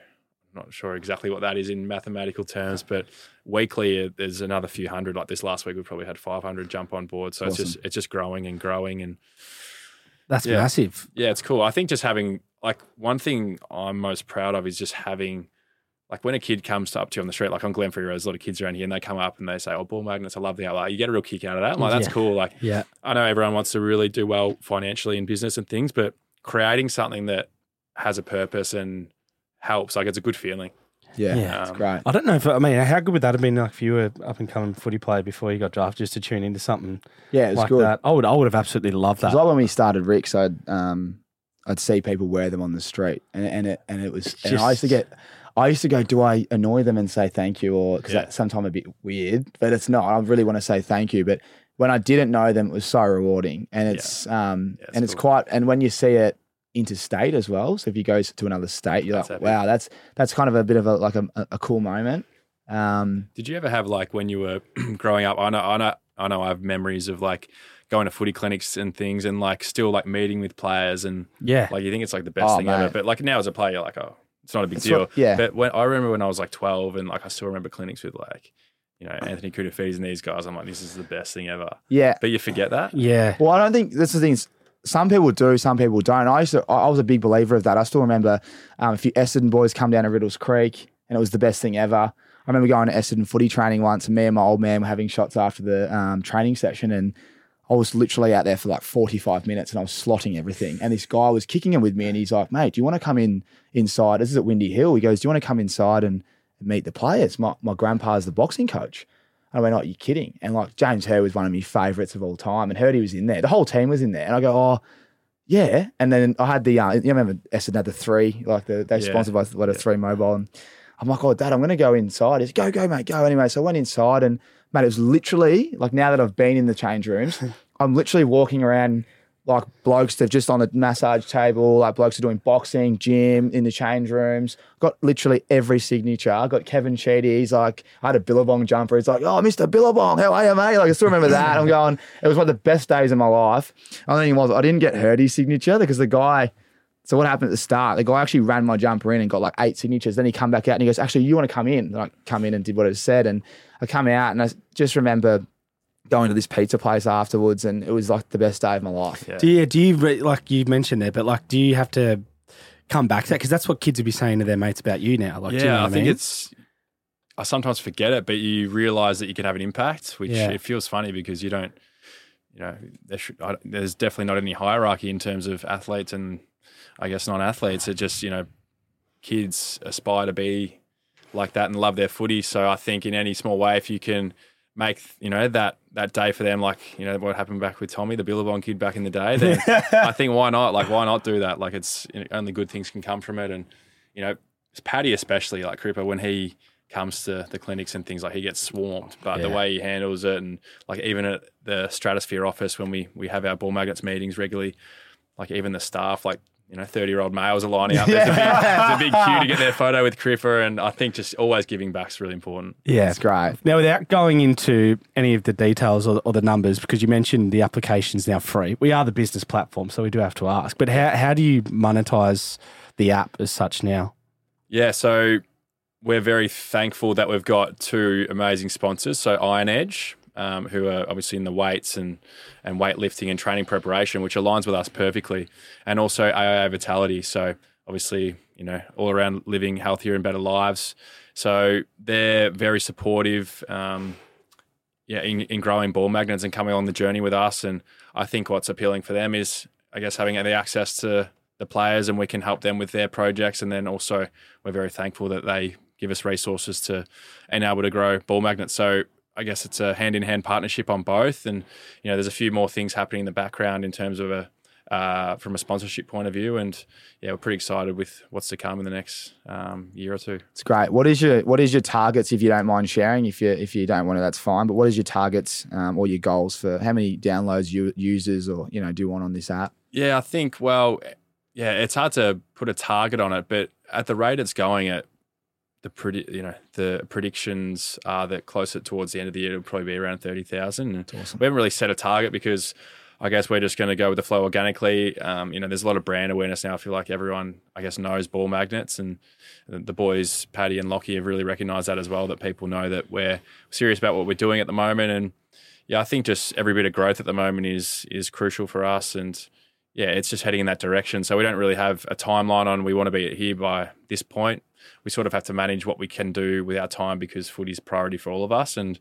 not sure exactly what that is in mathematical terms, but weekly uh, there's another few hundred. Like this last week, we probably had 500 jump on board. So it's just it's just growing and growing and That's Yeah. massive. yeah, it's cool. I think just having like one thing I'm most proud of is just having like when a kid comes up to you on the street, like on Glenferrie Road, there's a lot of kids around here, and they come up and they say, "Oh, ball magnets, I love the outlet." You get a real kick out of that. I'm like, that's Yeah. cool. Like Yeah, I know everyone wants to really do well financially in business and things, but creating something that has a purpose and helps, like it's a good feeling. Yeah, Yeah. it's Um, great. I don't know if I mean how good would that have been like if you were up and coming footy player before you got drafted just to tune into something Yeah, it's like good. that. I would I would have absolutely loved It that. was like when we started Rick's, I'd um, I'd see people wear them on the street, and and it and it was. And I used to get, I used to go, do I annoy them and say thank you, or because Yeah. that's sometimes a bit weird, but it's not. I really want to say thank you, but when I didn't know them, it was so rewarding, and it's um, Yeah, it's and it's quite, and when you see it interstate as well, so if you go to another state, you're That's like, epic. wow, that's that's kind of a bit of a like a, a cool moment. Um, Did you ever have like when you were growing up? I know, I know, I know. I have memories of like going to footy clinics and things, and like still like meeting with players, and yeah. like you think it's like the best Oh, thing ever. But like now as a player, you're like, oh, it's not a big It's deal. what- yeah. But when I remember when I was like 12, and like I still remember clinics with like, you know, Anthony Koutoufides and these guys. I'm like, this is the best thing ever. yeah, But you forget that. yeah. Well, I don't think that's the thing. is, Some people do, some people don't. I used to, I was a big believer of that. I still remember um, a few Essendon boys come down to Riddells Creek, and it was the best thing ever. I remember going to Essendon footy training once, and me and my old man were having shots after the um, training session, and I was literally out there for like 45 minutes, and I was slotting everything. And this guy was kicking it with me, and he's like, "Mate, do you want to come in inside? This is at Windy Hill." He goes, "Do you want to come inside and meet the players? My my grandpa's the boxing coach." I went, oh, you're kidding. And like James Hird was one of my favourites of all time. And Hird he was in there. The whole team was in there. And I go, oh, yeah. And then I had the, uh, you remember Essendon had the three, like the, they're Yeah. sponsored by what a three mobile. And I'm like, oh, dad, I'm going to go inside. He's go, go, mate, go. Anyway, so I went inside and, mate, it was literally like now that I've been in the change rooms, I'm literally walking around like blokes that are just on the massage table, like blokes are doing boxing, gym, in the change rooms. Got literally every signature. I got Kevin Sheedy. He's like, I had a Billabong jumper. He's like, oh, Mr. Billabong, how are you, mate? Like, I still remember that. I'm going, it was one of the best days of my life. I think it was, I didn't get Hirdy's signature because the guy, so what happened at the start? The guy actually ran my jumper in and got like eight signatures. Then he come back out and he goes, actually, you want to come in? And I come in and did what it said. And I come out and I just remember going to this pizza place afterwards and it was like the best day of my life. Yeah. Do you, do you re- like you mentioned there, but like, do you have to come back to that? Because that's what kids would be saying to their mates about you now. Like, do yeah, you know I what think mean? it's. I sometimes forget it, but you realize that you can have an impact, which Yeah. it feels funny because you don't. You know, there should, I, there's definitely not any hierarchy in terms of athletes and I guess non-athletes. It just you know, kids aspire to be like that and love their footy. So I think in any small way, if you can make you know that that day for them, like you know what happened back with Tommy, the Billabong kid back in the day, then I think why not? Like why not do that? Like it's you know, only good things can come from it, and you know Paddy especially like Cripper when he comes to the clinics and things like he gets swarmed, but the way he handles it and like even at the Stratosphere office when we we have our ball magnets meetings regularly, like even the staff like. You know, thirty-year-old males are lining up. There's, a big, there's a big queue to get their photo with Cripper, and I think just always giving back is really important. yeah. It's great. Now, without going into any of the details or, or the numbers, because you mentioned the application's now free, we are the business platform, so we do have to ask. But how, how do you monetize the app as such now? Yeah, so we're very thankful that we've got two amazing sponsors. So Iron Edge, um, who are obviously in the weights and and weightlifting and training preparation, which aligns with us perfectly, and also AIA Vitality. So obviously, you know, all around living healthier and better lives. So they're very supportive. Um, yeah, in, in growing ball magnets and coming on the journey with us. And I think what's appealing for them is, I guess, having the access to the players and we can help them with their projects. And then also, we're very thankful that they give us resources to enable to grow ball magnets. So I guess it's a hand in hand partnership on both. And, you know, there's a few more things happening in the background in terms of a, uh, from a sponsorship point of view. And yeah, we're pretty excited with what's to come in the next um, year or two. It's great. What is your what is your targets if you don't mind sharing? If you if you don't want to, that's fine. But what is your targets um, or your goals for how many downloads you users or you know do you want on this app? Yeah, I think well, yeah, it's hard to put a target on it, but at the rate it's going at. The predi- you know the predictions are that closer towards the end of the year it'll probably be around thirty thousand. Awesome. We haven't really set a target because I guess we're just going to go with the flow organically. Um, you know, there's a lot of brand awareness now. I feel like everyone, I guess, knows ball magnets, and the boys, Paddy and Lockie, have really recognised that as well. That people know that we're serious about what we're doing at the moment, and yeah, I think just every bit of growth at the moment is is crucial for us, and yeah, it's just heading in that direction. So we don't really have a timeline on we want to be here by this point. We sort of have to manage what we can do with our time because footy's priority for all of us, and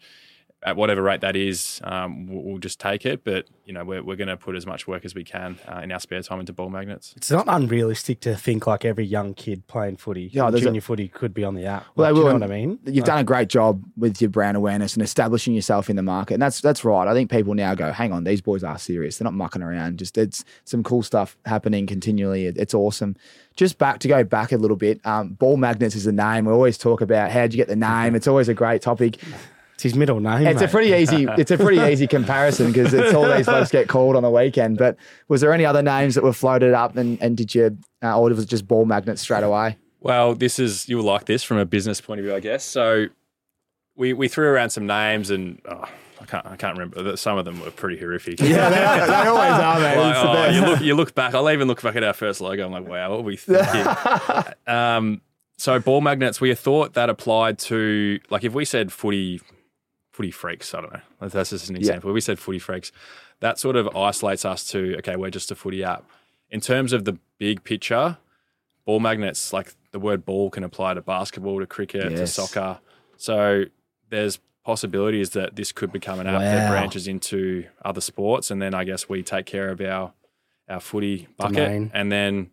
at whatever rate that is, um, we'll, we'll, just take it. But you know, we're, we're going to put as much work as we can uh, in our spare time into ball magnets. It's not unrealistic to think like every young kid playing footy, yeah, junior a, footy, could be on the app. Well, like, will, you know what I mean? You've like, done a great job with your brand awareness and establishing yourself in the market, and that's that's right. I think people now go, "Hang on, these boys are serious. They're not mucking around. Just it's some cool stuff happening continually. It, it's awesome." Just back to go back a little bit. Um, ball magnets is the name. We always talk about how'd you get the name. It's always a great topic. It's his middle name. It's mate. a pretty easy. It's a pretty easy comparison because it's all these folks get called on the weekend. But was there any other names that were floated up, and, and did you, uh, or was it just ball magnets straight away? Well, this is you'll like this from a business point of view, I guess. So we we threw around some names, and oh, I can't I can't remember. Some of them were pretty horrific. Yeah, they, they always are, man. Like, oh, you look you look back. I'll even look back at our first logo. I'm like, wow, what were we thinking? um, so ball magnets, we thought that applied to like if we said footy footy freaks. I don't know. That's just an example. Yeah. We said footy freaks. That sort of isolates us to okay, we're just a footy app. In terms of the big picture, ball magnets like the word ball can apply to basketball, to cricket, yes. to soccer. So there's possibilities that this could become an app wow. that branches into other sports, and then I guess we take care of our our footy bucket, Domain. and then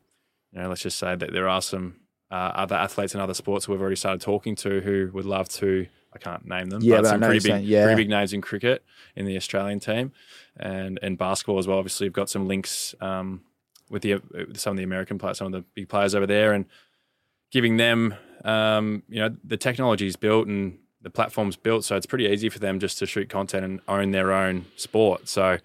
you know let's just say that there are some uh, other athletes in other sports we've already started talking to who would love to I can't name them. Yeah, but, but some pretty big, yeah. pretty big names in cricket in the Australian team, and and basketball as well. Obviously, you've got some links um, with the some of the American players, some of the big players over there, and giving them, um, you know, the technology is built and the platform's built, so it's pretty easy for them just to shoot content and own their own sport. So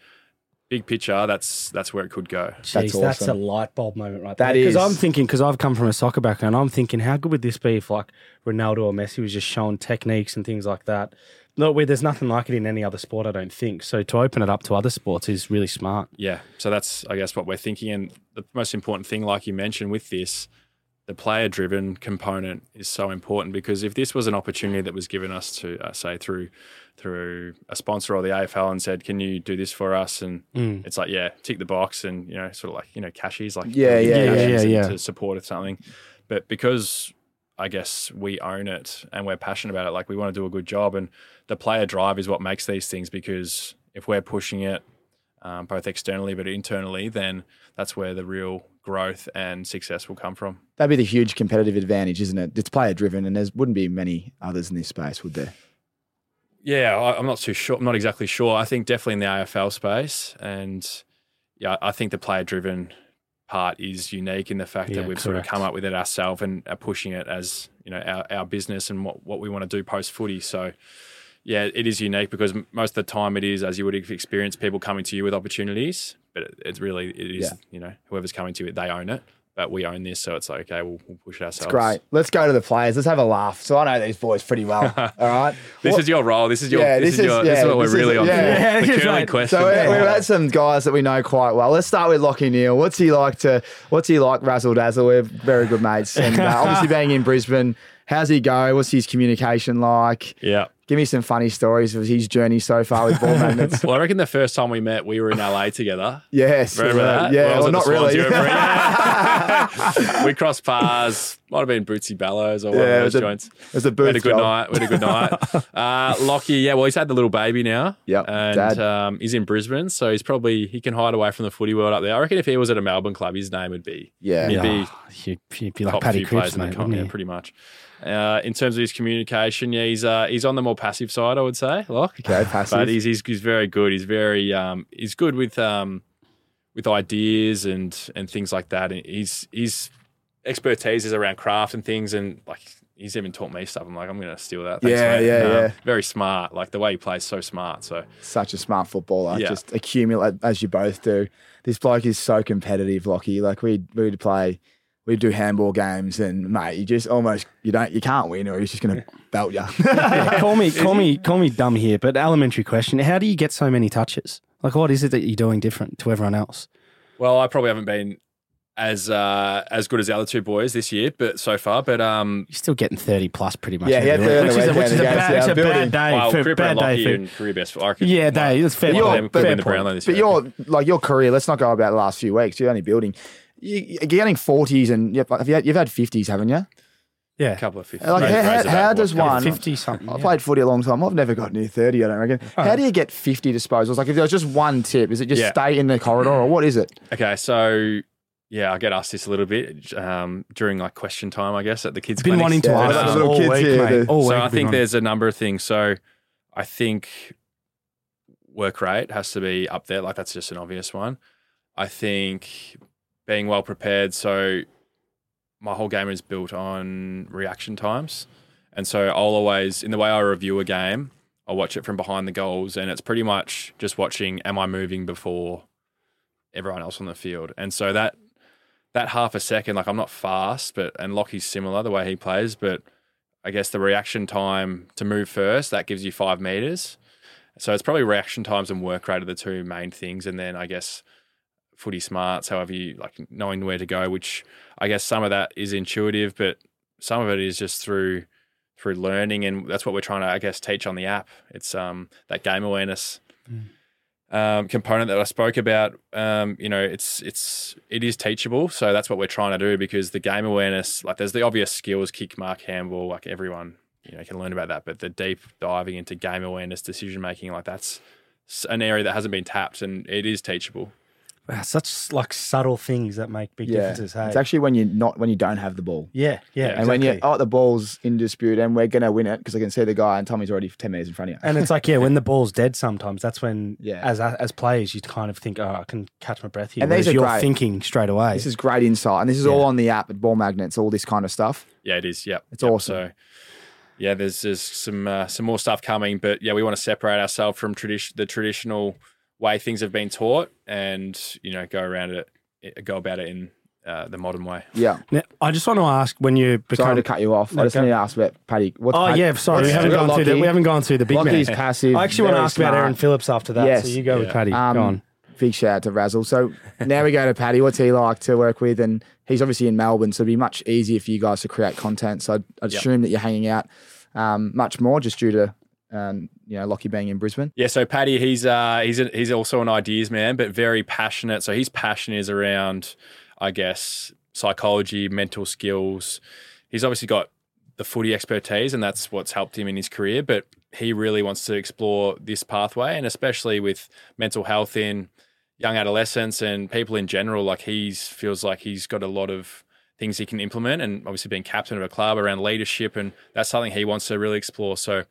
big picture, that's that's where it could go. Jeez, that's, awesome. that's a light bulb moment right that there. Because I'm thinking, because I've come from a soccer background, I'm thinking, how good would this be if like Ronaldo or Messi was just showing techniques and things like that? No, where there's nothing like it in any other sport, I don't think. So to open it up to other sports is really smart. Yeah. So that's, I guess, what we're thinking. And the most important thing, like you mentioned with this, the player driven component is so important because if this was an opportunity that was given us to uh, say through through a sponsor or the AFL and said, "Can you do this for us?" and mm. it's like, yeah, tick the box and you know, sort of like you know, cashies like yeah, yeah, yeah, yeah, yeah, to support or something. But because I guess we own it and we're passionate about it, like we want to do a good job, and the player drive is what makes these things because if we're pushing it um, both externally but internally, then that's where the real growth and success will come from. That'd be the huge competitive advantage, isn't it? It's player driven, and there wouldn't be many others in this space, would there? Yeah, I, am not too sure. I'm not exactly sure. I think definitely in the AFL space, and yeah, I think the player driven part is unique in the fact yeah, that we've correct. sort of come up with it ourselves and are pushing it as you know our, our business and what, what we want to do post footy. So yeah, it is unique because most of the time it is, as you would experience, people coming to you with opportunities, but it's really, it is, yeah. you know, whoever's coming to you, they own it. But we own this, so it's like, okay, we'll, we'll push it ourselves. It's great. Let's go to the players. Let's have a laugh. So I know these boys pretty well. all right. this what, is your role. This is your. Yeah, this, this is, your. Yeah, this is what we're really is, on. Yeah, the curling question. So we, we've had some guys that we know quite well. Let's start with Lockie Neale. What's he like to? What's he like? Razzle dazzle. We're very good mates, and uh, obviously being in Brisbane, how's he go? What's his communication like? Yeah give me some funny stories of his journey so far with ball magnets. Well, I reckon the first time we met, we were in LA together. Yes, Remember uh, that? Yeah, When I was well, not really. We crossed paths. Might have been Bootsy Bellows or one Yeah, it of was those a- joints. it was a We had a good job. night. We had a good night. Uh, Lockie, yeah, well, he's had the little baby now. Yep, And dad. um, he's in Brisbane, so he's probably he can hide away from the footy world up there. I reckon if he was at a Melbourne club, his name would be Yeah. he'd Yeah, be he'd, he'd be like Paddy few Cripps, mate, wouldn't yeah, pretty much. Uh, in terms of his communication, yeah, he's uh, he's on the more passive side, I would say. Lock. Okay, passive. But he's, he's he's very good. He's very um, he's good with um, with ideas and and things like that. And he's his expertise is around craft and things, and like he's even taught me stuff. I'm like, I'm going to steal that. Thanks, Yeah, mate. yeah, yeah. Very smart. Like the way he plays, so smart. So Such a smart footballer. Yeah. Just accumulate as you both do. This bloke is so competitive, Lockie. Like we we'd play, we'd do handball games, and mate, you just almost you don't you can't win, or he's just gonna belt you. Yeah, call me, call me, call me dumb here, but elementary question: How do you get so many touches? Like, what is it that you're doing different to everyone else? well, I probably haven't been as uh, as good as the other two boys this year, but so far, but um. You're still getting thirty plus, pretty much. Yeah, he had every 30 week, on which is a, which is a bad, it's a bad day. Well, for, Cripper bad day for, and career best. I reckon, yeah, day. That's fair. But play, you're- Could have fair been the point. Brownlow this But year. your like your career. Let's not go about the last few weeks. You're only building. You, you're getting forties, and you've, you had, you've had fifties, haven't you? Yeah, a couple of 50s. Like, Raise- how- how- how what, does couple of one- fifty something. I've yeah. played footy a long time. I've never got near thirty. I don't reckon. How do you get fifty disposals? Like if there was just one tip, is it just Yeah. stay in the corridor, or what is it? Okay, so yeah, I get asked this a little bit um, during like question time, I guess, at the kids' Been clinics. wanting to Yeah, ask like the this all kids week, here, mate. All so week I I've think on. there's a number of things. So I think work rate has to be up there. Like that's just an obvious one. I think being well prepared. So my whole game is built on reaction times, and so I'll always, in the way I review a game, I'll watch it from behind the goals, and it's pretty much just watching: Am I moving before everyone else on the field? And so that that half a second, like I'm not fast, but and Lockie's similar the way he plays, but I guess the reaction time to move first that gives you five meters. So it's probably reaction times and work rate are the two main things, and then I guess footy smarts, however you like knowing where to go. Which I guess some of that is intuitive, but some of it is just through through learning, and that's what we're trying to I guess teach on the app. It's um that game awareness um, component that I spoke about, um, you know, it's it's it is teachable. So that's what we're trying to do because the game awareness, like there's the obvious skills, kick, mark, handball, like everyone, you know, can learn about that. But the deep diving into game awareness, decision making, like that's an area that hasn't been tapped, and it is teachable. Wow, such like subtle things that make big Yeah, differences. Hey, it's actually when you're not when you don't have the ball. yeah, yeah, And And when you exactly. oh the ball's in dispute and we're gonna win it because I can see the guy and Tommy's already ten meters in front of you. And it's like, yeah, when the ball's dead, sometimes that's when, Yeah. as as players, you kind of think, oh, I can catch my breath here. And these are you're great. thinking straight away. This is great insight, and this is all on the app at Ball Magnets, all this kind of stuff. Yeah, it is. Yep, It's Yep. awesome. So, yeah, there's there's some uh, some more stuff coming, but yeah, we want to separate ourselves from tradition the traditional way things have been taught, and you know, go around it, go about it in uh, the modern way. Yeah. Now, I just want to ask when you become. Sorry to cut you off. No, I just go. need to ask about Paddy. What's oh Paddy- yeah, sorry, we what's- haven't we've got gone through the we haven't gone through the big Lockie's man. passive. I actually want to very ask about. Erin Phillips after that. Yes. So you go with Paddy. Um, go on. Big shout out to Razzle. So now we go to Paddy. What's he like to work with? And he's obviously in Melbourne, so it'd be much easier for you guys to create content. So I'd, I'd Yep. assume that you're hanging out um, much more just due to um, you know Lockie being in Brisbane. Yeah, so Paddy, he's uh, he's a, he's also an ideas man, but very passionate. So his passion is around, I guess, psychology, mental skills. He's obviously got the footy expertise, and that's what's helped him in his career. But he really wants to explore this pathway, and especially with mental health in young adolescents and people in general. Like he's feels like he's got a lot of things he can implement, and obviously being captain of a club around leadership, and that's something he wants to really explore. So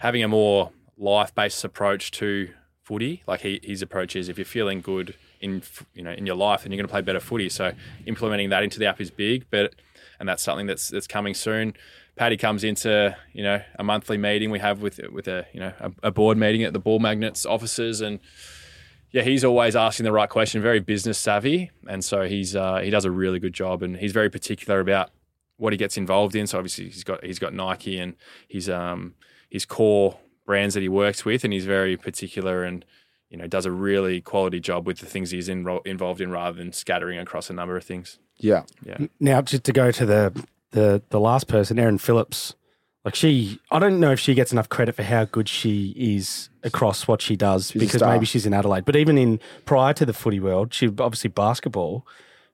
having a more life-based approach to footy, like he, his approach is, if you're feeling good in you know in your life, then you're going to play better footy. So implementing that into the app is big, but and that's something that's that's coming soon. Paddy comes into you know a monthly meeting we have with with a you know a, a board meeting at the Ball Magnets offices, and yeah, he's always asking the right question, very business savvy, and so he's uh, he does a really good job, and he's very particular about what he gets involved in. So obviously he's got he's got Nike and he's um his core brands that he works with, and he's very particular and you know does a really quality job with the things he's in, involved in, rather than scattering across a number of things. Yeah. yeah. Now, just to go to the the the last person, Erin Phillips. Like she, I don't know if she gets enough credit for how good she is across what she does a because maybe she's in Adelaide. But even in prior to the footy world, she obviously basketball,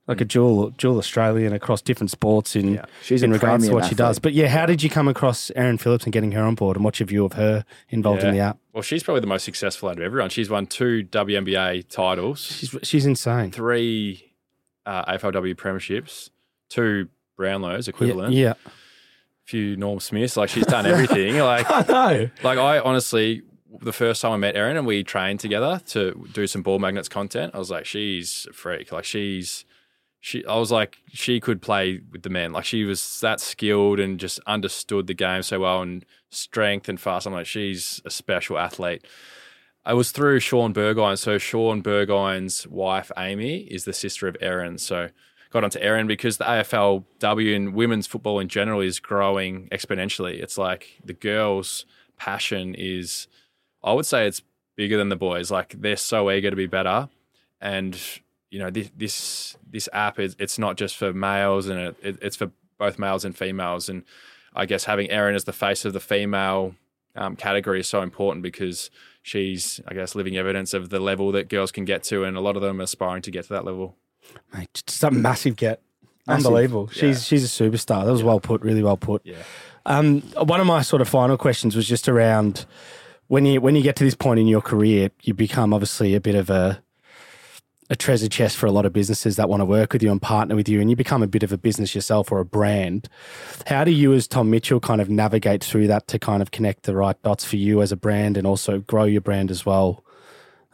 like a dual dual Australian across different sports in Yeah. She's in regards to what she does. But yeah, how did you come across Erin Phillips and getting her on board, and what's your view of her involved in the app? Well, she's probably the most successful out of everyone. She's won two WNBA titles, She's she's insane. three uh, AFLW premierships, two Brownlows Yeah, equivalent, yeah. A few Norm Smiths. Like she's done everything. like I know. Like I honestly, the first time I met Erin and we trained together to do some ball magnets content, I was like, she's a freak. Like she's, she. I was like, she could play with the men. Like she was that skilled and just understood the game so well and strength and fast. I'm like, she's a special athlete. I was through Shaun Burgoyne. So Shaun Burgoyne's wife Amy is the sister of Erin. So got onto Erin because the AFLW and women's football in general is growing exponentially. It's like the girls' passion is, I would say, it's bigger than the boys. Like they're so eager to be better, and you know this this, this app is it's not just for males and it, it, it's for both males and females. And I guess having Erin as the face of the female um, category is so important because she's, I guess, living evidence of the level that girls can get to, and a lot of them are aspiring to get to that level. Mate, just a massive get. Massive. Unbelievable. Yeah. She's she's a superstar. That was well put, really well put. Yeah. Um, one of my sort of final questions was just around when you when you get to this point in your career, you become obviously a bit of a a treasure chest for a lot of businesses that want to work with you and partner with you, and you become a bit of a business yourself or a brand. How do you, as Tom Mitchell, kind of navigate through that to kind of connect the right dots for you as a brand and also grow your brand as well?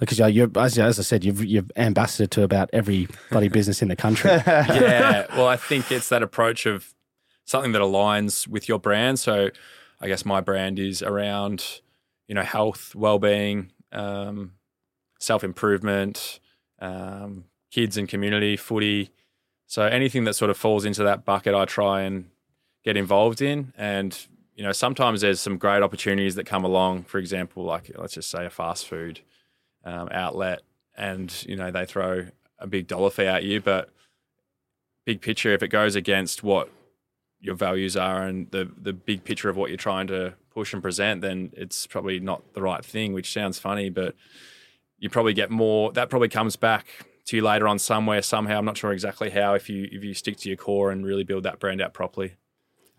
Because you're, you're as, as I said, you've you've ambassador to about every bloody business in the country. yeah. Well, I think it's that approach of something that aligns with your brand. So, I guess my brand is around, you know, health, well-being, um, self-improvement, um, kids and community, footy. So anything that sort of falls into that bucket, I try and get involved in. And you know, sometimes there's some great opportunities that come along. For example, like let's just say a fast food um, outlet, and you know they throw a big dollar fee at you, but big picture, if it goes against what your values are and the the big picture of what you're trying to push and present, then it's probably not the right thing. Which sounds funny, but you probably get more. That probably comes back to you later on somewhere somehow. I'm not sure exactly how. If you if you stick to your core and really build that brand out properly.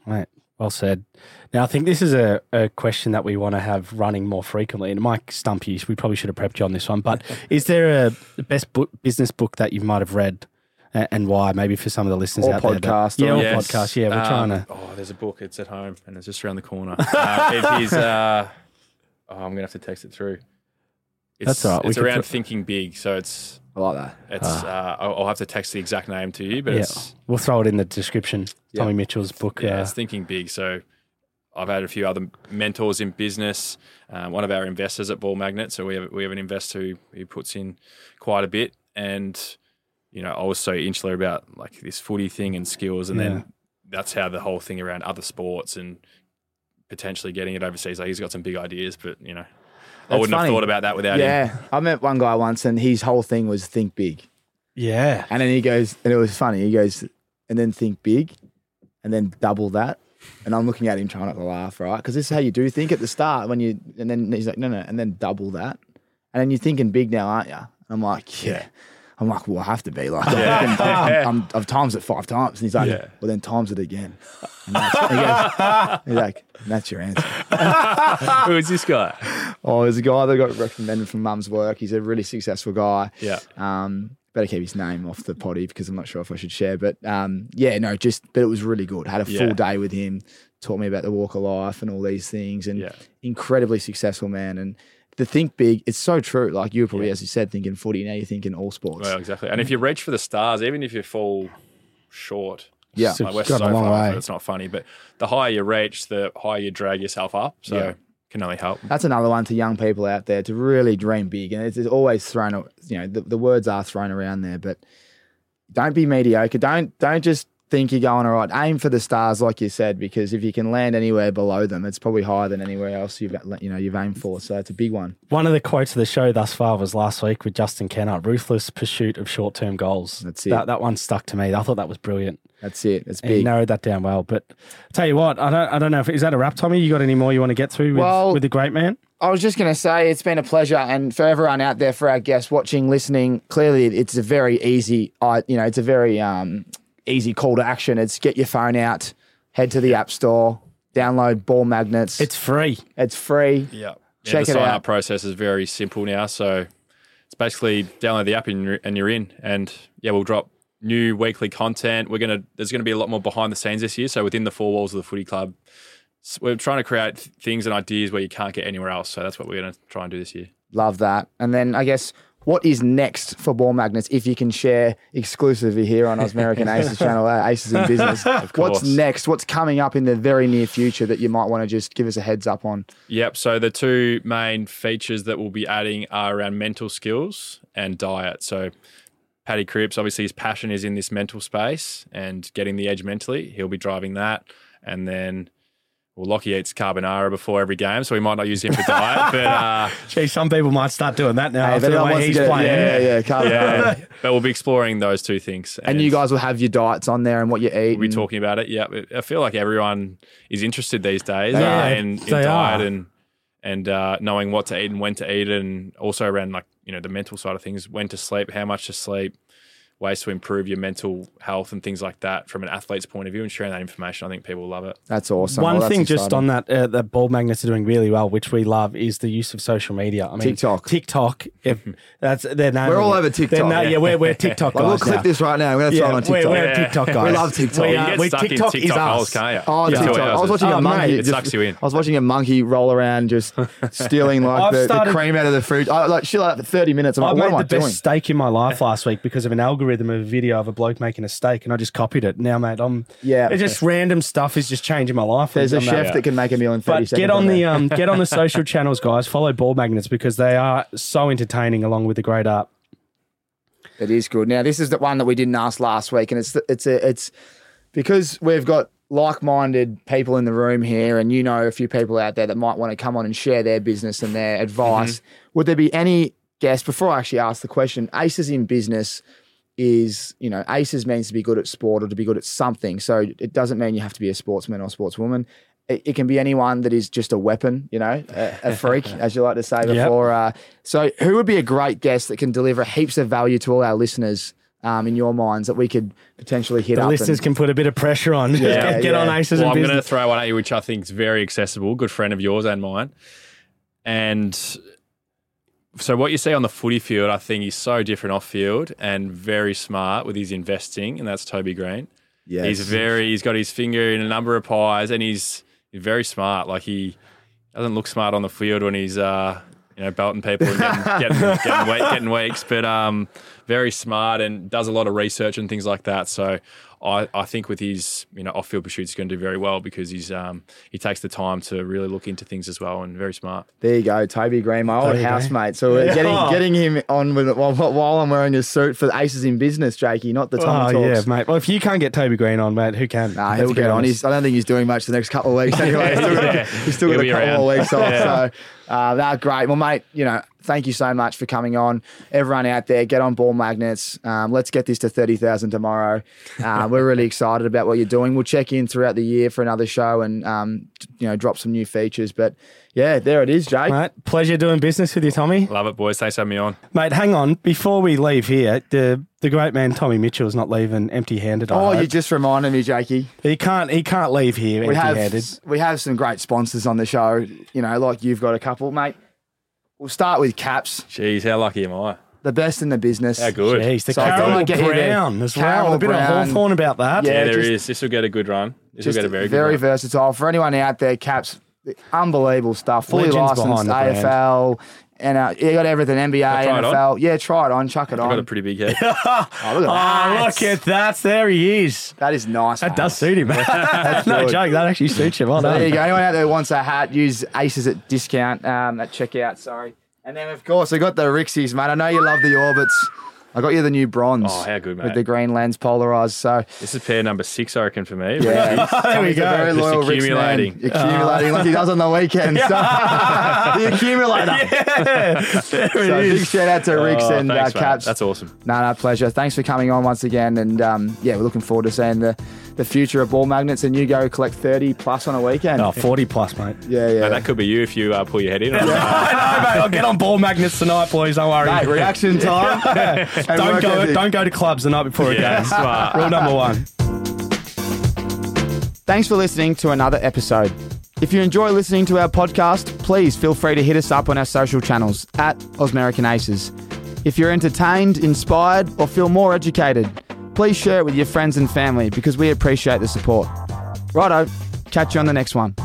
Right. Well said. Now, I think this is a, a question that we want to have running more frequently. And it might stump you. We probably should have prepped you on this one. But is there a best book, business book that you might have read and why? Maybe for some of the listeners Or out there. that- podcast, yeah, or- or Yes. podcast. Yeah, we're Um, trying to. Oh, there's a book. It's at home and it's just around the corner. uh, it is. Uh, oh, I'm gonna have to text it through. It's, That's all right, It's can around put- thinking big, so it's I like that. it's. Uh, I'll, I'll have to text the exact name to you, but Yeah. it's We'll throw it in the description. Yeah. Tommy Mitchell's book. yeah, uh, it's thinking big. So I've had a few other mentors in business. Um, one of our investors at Ball Magnet, so we have we have an investor who, who puts in quite a bit, and you know I was so insular about like this footy thing and skills, and Yeah. then that's how the whole thing around other sports and potentially getting it overseas. Like he's got some big ideas, but you know I That's wouldn't funny. have thought about that without him. Yeah, I met one guy once, and his whole thing was think big. yeah. And then he goes, and it was funny. He goes, and then think big, and then double that. And I'm looking at him trying not to laugh, right? Because this is how you do think at the start when you, and then he's like, no, no, and then double that. And then you're thinking big now, aren't you? And I'm like, yeah. I'm like, well, I have to be like, Yeah. I'm, I'm, I've times it five times. And he's like, Yeah. well, then times it again. And that's, he goes, he's like, that's your answer. Who is this guy? Oh, there's a guy that got recommended from mum's work. He's a really successful guy. Yeah. Um, better keep his name off the potty because I'm not sure if I should share. But um, yeah, no, just but it was really good. Had a full Yeah. day with him. Taught me about the walk of life and all these things. And Yeah. incredibly successful man. And the think big, it's so true. Like you were probably, as you said, thinking footy. Now you're thinking all sports. Well, exactly. And if you reach for the stars, even if you fall short, Yeah. So like we're so far, way. it's not funny. But the higher you reach, the higher you drag yourself up. So Yeah. can only help. That's another one to young people out there to really dream big. And it's, it's always thrown, you know, the, the words are thrown around there, but don't be mediocre. Don't don't just think you're going all right, aim for the stars, like you said, because if you can land anywhere below them, it's probably higher than anywhere else you've got you know you've aimed for. So it's a big one. One of the quotes of the show thus far was last week with Justin Kenner: "Ruthless pursuit of short-term goals." That's it. That that one stuck to me. I thought that was brilliant. That's it. It's big. narrowed that down well. But tell you what, I don't I don't know if is that a wrap, Tommy. You got any more you want to get through with, Well- with the great man? I was just going to say it's been a pleasure, and for everyone out there, for our guests watching, listening, clearly it's a very easy, I you know, it's a very um, easy call to action. It's get your phone out, head to the app store, download ball magnets. It's free. it's free. Yeah. Check the it sign out. up process is very simple now. So it's basically download the app and you're, in. And yeah, we'll drop new weekly content. We're gonna there's gonna be a lot more behind the scenes this year. So within the four walls of the footy club, s- we're trying to create things and ideas where you can't get anywhere else. So that's what we're gonna try and do this year. Love that. And then I guess what is next for ball magnets? If you can share exclusively here on American Aces channel, uh, Aces in Business. What's next? What's coming up in the very near future that you might want to just give us a heads up on? Yep. So the two main features that we'll be adding are around mental skills and diet. So Paddy Cripps, obviously his passion is in this mental space and getting the edge mentally. He'll be driving that. And then well, Lockie eats carbonara before every game, so we might not use him for diet. But uh, Gee, some people might start doing that now Hey, if after the way he's get playing. yeah, yeah, carbonara. yeah, but we'll be exploring those two things. And you guys will have your diets on there and what you eat. we'll be talking about it. Yeah, I feel like everyone is interested these days They uh, in, in They diet are. and and uh, knowing what to eat and when to eat, and also around like you know the mental side of things, when to sleep, how much to sleep, ways to improve your mental health and things like that from an athlete's point of view, and sharing that information. I think people love it. That's awesome. One Well, thing just exciting. on that, uh, that ball magnets are doing really well, which we love, is the use of social media. I mean, TikTok. TikTok. If that's they're We're all over TikTok. na- yeah, we're, we're TikTok Like, guys we'll clip now. this right now. We're going to throw Yeah, it on we're, TikTok. we're Yeah. TikTok guys. We love TikTok. We, uh, we- stuck TikTok is TikTok holes, can't you? Oh, For two TikTok. I was watching Oh, a monkey. mate, it just- sucks you in. I was watching a monkey roll around, just stealing like I've the, the cream out of the fridge. I, like shit like thirty minutes. I'm I like, made what am I the best doing? steak in my life last week because of an algorithm of a video of a bloke making a steak, and I just copied it. Now, mate, I'm Yeah. It's just random stuff is just changing my life. There's a I'm chef that- that can make a meal in thirty But seconds. get on the um, get on the social channels, guys. Follow ball magnets because they are so entertaining, along with the great art. It is good. Now, this is the one that we didn't ask last week, and it's it's a, it's because we've got like-minded people in the room here, and you know a few people out there that might want to come on and share their business and their advice. Would there be any guests before I actually ask the question? Aces in business is you know aces means to be good at sport or to be good at something. So it doesn't mean you have to be a sportsman or sportswoman. It, it can be anyone that is just a weapon, you know, a, a freak, as you like to say Yep. before. Uh, so, who would be a great guest that can deliver heaps of value to all our listeners um, in your minds that we could potentially hit The up? listeners and, can put a bit of pressure on. Yeah, get, get on aces Well, and I'm going to throw one at you, which I think is very accessible. Good friend of yours and mine. And so, what you see on the footy field, I think he's so different off field and very smart with his investing, and that's Toby Greene. yes. He's very, he's got his finger in a number of pies, and he's, he's very smart. Like he doesn't look smart on the field when he's, uh, you know, belting people and getting getting, getting, weak, getting weeks, but um, very smart and does a lot of research and things like that. So. I, I think with his you know off field pursuits he's going to do very well because he's um, he takes the time to really look into things as well and very smart. There you go, Toby Greene, my old Toby Greene. housemate. So we're getting getting him on with it while, while I'm wearing a suit for Aces in Business, Jakey, not the Oh Tommy yeah, Talks. mate. Well, if you can't get Toby Greene on, mate, who can? Nah, he'll be get on. He's, I don't think he's doing much the next couple of weeks anyway. He's still got, Yeah. he's still got a couple around. more weeks off. Yeah. So uh, that's great. Well, mate, you know, thank you so much for coming on. Everyone out there, get on ball magnets. Um, let's get this to 30,000 tomorrow. Uh, we're really excited about what you're doing. We'll check in throughout the year for another show and, um, you know, drop some new features. But yeah, there it is, Jake. Mate, pleasure doing business with you, Tommy. Love it, boys. Thanks for having me on. Mate, hang on. Before we leave here, the the great man Tommy Mitchell is not leaving empty-handed. I Oh, hope. you just reminded me, Jakey. he can't. He can't leave here We empty-handed. we have some great sponsors on the show. You know, like you've got a couple, mate. We'll start with Caps, Jeez, how lucky am I? the best in the business. How good. Jeez, the So I thought Caramel I'd get you there. Brown as well. Caramel A bit Brown. of Hawthorn about that. Yeah, Yeah, there is. just- This will get a good run. This will Just get a very good run. very versatile for anyone out there. Caps, unbelievable stuff. Fully Legends licensed behind the brand. AFL, and uh, you got everything NBA, I'll try it on. NFL. Yeah, try it on. Chuck it I've got a on. pretty big head. Oh, look at Oh, that. look at that. There he is. that is nice. That mate. does suit him. That's no good. joke. That actually suits you. Well So done. there you go. Anyone out there who wants a hat, use Aces at discount um, at checkout. Sorry. And then of course we got the Rixies, mate. I know you love the orbits. I got you the new bronze. Oh, how good, With the green lens polarized. So This is pair number six, I reckon, for me. yeah, There we he's a go. very Just loyal Rick's man. accumulating. accumulating like he does on the weekends. So, the accumulator. There So it big shout out to Ricks Oh, and thanks, uh, mate. That's awesome. No, no, pleasure. Thanks for coming on once again. And um, yeah, we're looking forward to seeing the, the future of ball magnets. And you go collect 30 plus on a weekend. Oh, 40 plus, mate. Yeah, yeah. Mate, that could be you if you uh, pull your head in. I know, mate. I'll get on ball magnets tonight, boys. Don't worry. Mate, reaction time. and don't go. ethic. Don't go to clubs the night before a Yeah, game. Rule number one. Thanks for listening to another episode. If you enjoy listening to our podcast, please feel free to hit us up on our social channels at Osmerican Aces. If you're entertained, inspired, or feel more educated, please share it with your friends and family because we appreciate the support. Righto, catch you on the next one.